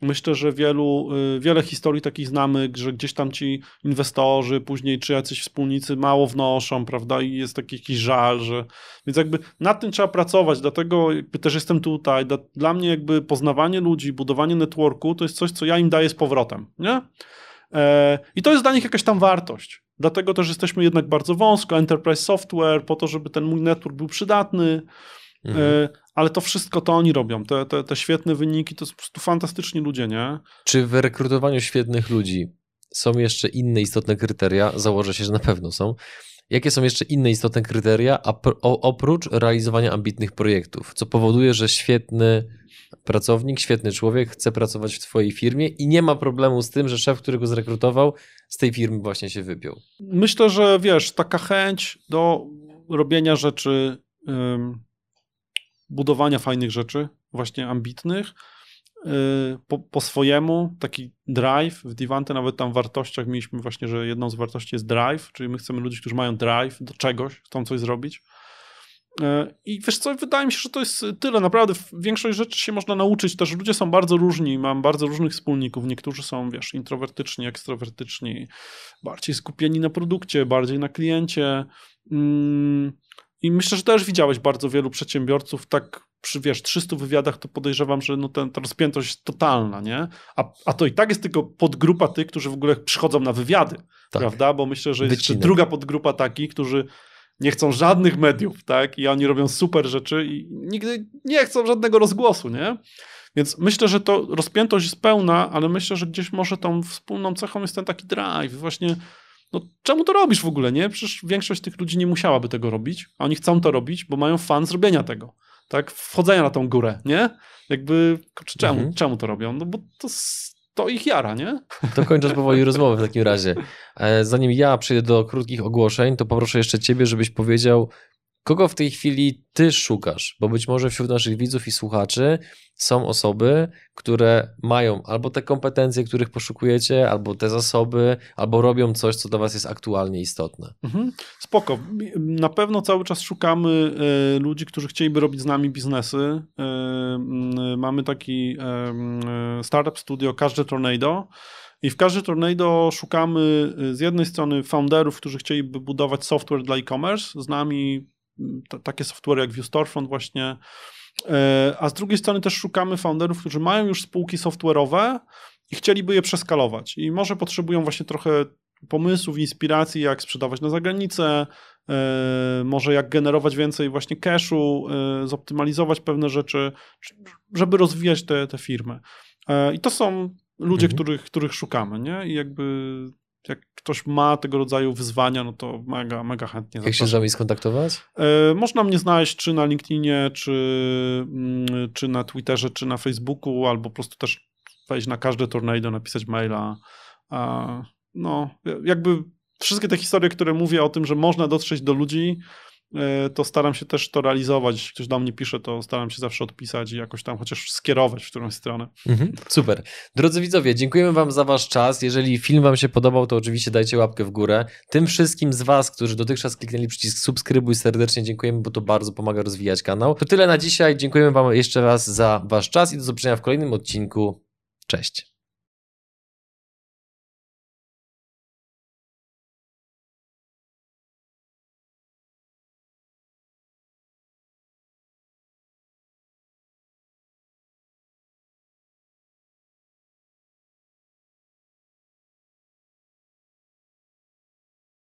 Speaker 1: myślę, że wielu, y, wiele historii takich znamy, że gdzieś tam ci inwestorzy, później czy jacyś wspólnicy mało wnoszą, prawda, i jest taki jakiś żal, że więc jakby nad tym trzeba pracować, dlatego jakby też jestem tutaj, dla, mnie jakby poznawanie ludzi, budowanie networku to jest coś, co ja im daję z powrotem, nie? E, I to jest dla nich jakaś tam wartość. Dlatego też jesteśmy jednak bardzo wąsko, enterprise software, po to, żeby ten mój network był przydatny,
Speaker 2: Mhm.
Speaker 1: Ale to wszystko to oni robią. Te, te, te świetne wyniki to są po prostu fantastyczni ludzie, nie?
Speaker 2: Czy w rekrutowaniu świetnych ludzi są jeszcze inne istotne kryteria? Założę się, że na pewno są. Jakie są jeszcze inne istotne kryteria oprócz realizowania ambitnych projektów? Co powoduje, że świetny pracownik, świetny człowiek chce pracować w Twojej firmie i nie ma problemu z tym, że szef, który go zrekrutował, z tej firmy właśnie się wypiął.
Speaker 1: Myślę, że wiesz, taka chęć do robienia rzeczy, ym, budowania fajnych rzeczy, właśnie ambitnych, y, po, po swojemu, taki drive. W Divante nawet tam w wartościach mieliśmy właśnie, że jedną z wartości jest drive, czyli my chcemy ludzi, którzy mają drive do czegoś, chcą coś zrobić. Y, I wiesz co, wydaje mi się, że to jest tyle. Naprawdę większość rzeczy się można nauczyć. Też ludzie są bardzo różni. Mam bardzo różnych wspólników. Niektórzy są, wiesz, introwertyczni, ekstrawertyczni, bardziej skupieni na produkcie, bardziej na kliencie. I myślę, że też widziałeś bardzo wielu przedsiębiorców, tak przy, wiesz, 300 wywiadach to podejrzewam, że no ten, ta rozpiętość jest totalna, nie? A, a to i tak jest tylko podgrupa tych, którzy w ogóle przychodzą na wywiady,
Speaker 2: Tak.
Speaker 1: prawda? Bo myślę, że jest jeszcze
Speaker 2: Wycinek.
Speaker 1: druga podgrupa takich, którzy nie chcą żadnych mediów, tak? I oni robią super rzeczy i nigdy nie chcą żadnego rozgłosu, nie? Więc myślę, że to rozpiętość jest pełna, ale myślę, że gdzieś może tą wspólną cechą jest ten taki drive. Właśnie, no czemu to robisz w ogóle, nie? Przecież większość tych ludzi nie musiałaby tego robić, a oni chcą to robić, bo mają fan zrobienia tego, tak? Wchodzenia na tą górę, nie? Jakby, kurczę, czemu,
Speaker 2: Mhm.
Speaker 1: czemu to robią? No bo to, to ich jara, nie?
Speaker 2: To kończąc powoli rozmowę w takim razie. E, Zanim ja przejdę do krótkich ogłoszeń, to poproszę jeszcze Ciebie, żebyś powiedział, kogo w tej chwili Ty szukasz, bo być może wśród naszych widzów i słuchaczy są osoby, które mają albo te kompetencje, których poszukujecie, albo te zasoby, albo robią coś, co dla Was jest aktualnie istotne.
Speaker 1: Mhm. Spoko. Na pewno cały czas szukamy e, ludzi, którzy chcieliby robić z nami biznesy. E, mamy taki e, startup studio Każde Tornado i w Każde Tornado szukamy z jednej strony founderów, którzy chcieliby budować software dla e-commerce. Z nami takie software jak View Storefront właśnie. E, A z drugiej strony też szukamy founderów, którzy mają już spółki software'owe i chcieliby je przeskalować. I może potrzebują właśnie trochę pomysłów, inspiracji, jak sprzedawać na zagranicę, e, może jak generować więcej właśnie cashu, e, zoptymalizować pewne rzeczy, żeby rozwijać te, te firmy. I to są ludzie,
Speaker 2: Mhm.
Speaker 1: których, których szukamy, nie? I jakby jak ktoś ma tego rodzaju wyzwania, no to mega, mega chętnie
Speaker 2: Jak się z wami skontaktować?
Speaker 1: E, Można mnie znaleźć czy na LinkedInie, czy, mm, czy na Twitterze, czy na Facebooku, albo po prostu też wejść na każde tornado, napisać maila. No, jakby wszystkie te historie, które mówię o tym, że można dotrzeć do ludzi, to staram się też to realizować. Jeśli ktoś do mnie pisze, to staram się zawsze odpisać i jakoś tam chociaż skierować w którąś stronę.
Speaker 2: Mhm, super. Drodzy widzowie, dziękujemy Wam za Wasz czas. Jeżeli film Wam się podobał, to oczywiście dajcie łapkę w górę. Tym wszystkim z Was, którzy dotychczas kliknęli przycisk subskrybuj, serdecznie dziękujemy, bo to bardzo pomaga rozwijać kanał. To tyle na dzisiaj. Dziękujemy Wam jeszcze raz za Wasz czas i do zobaczenia w kolejnym odcinku. Cześć.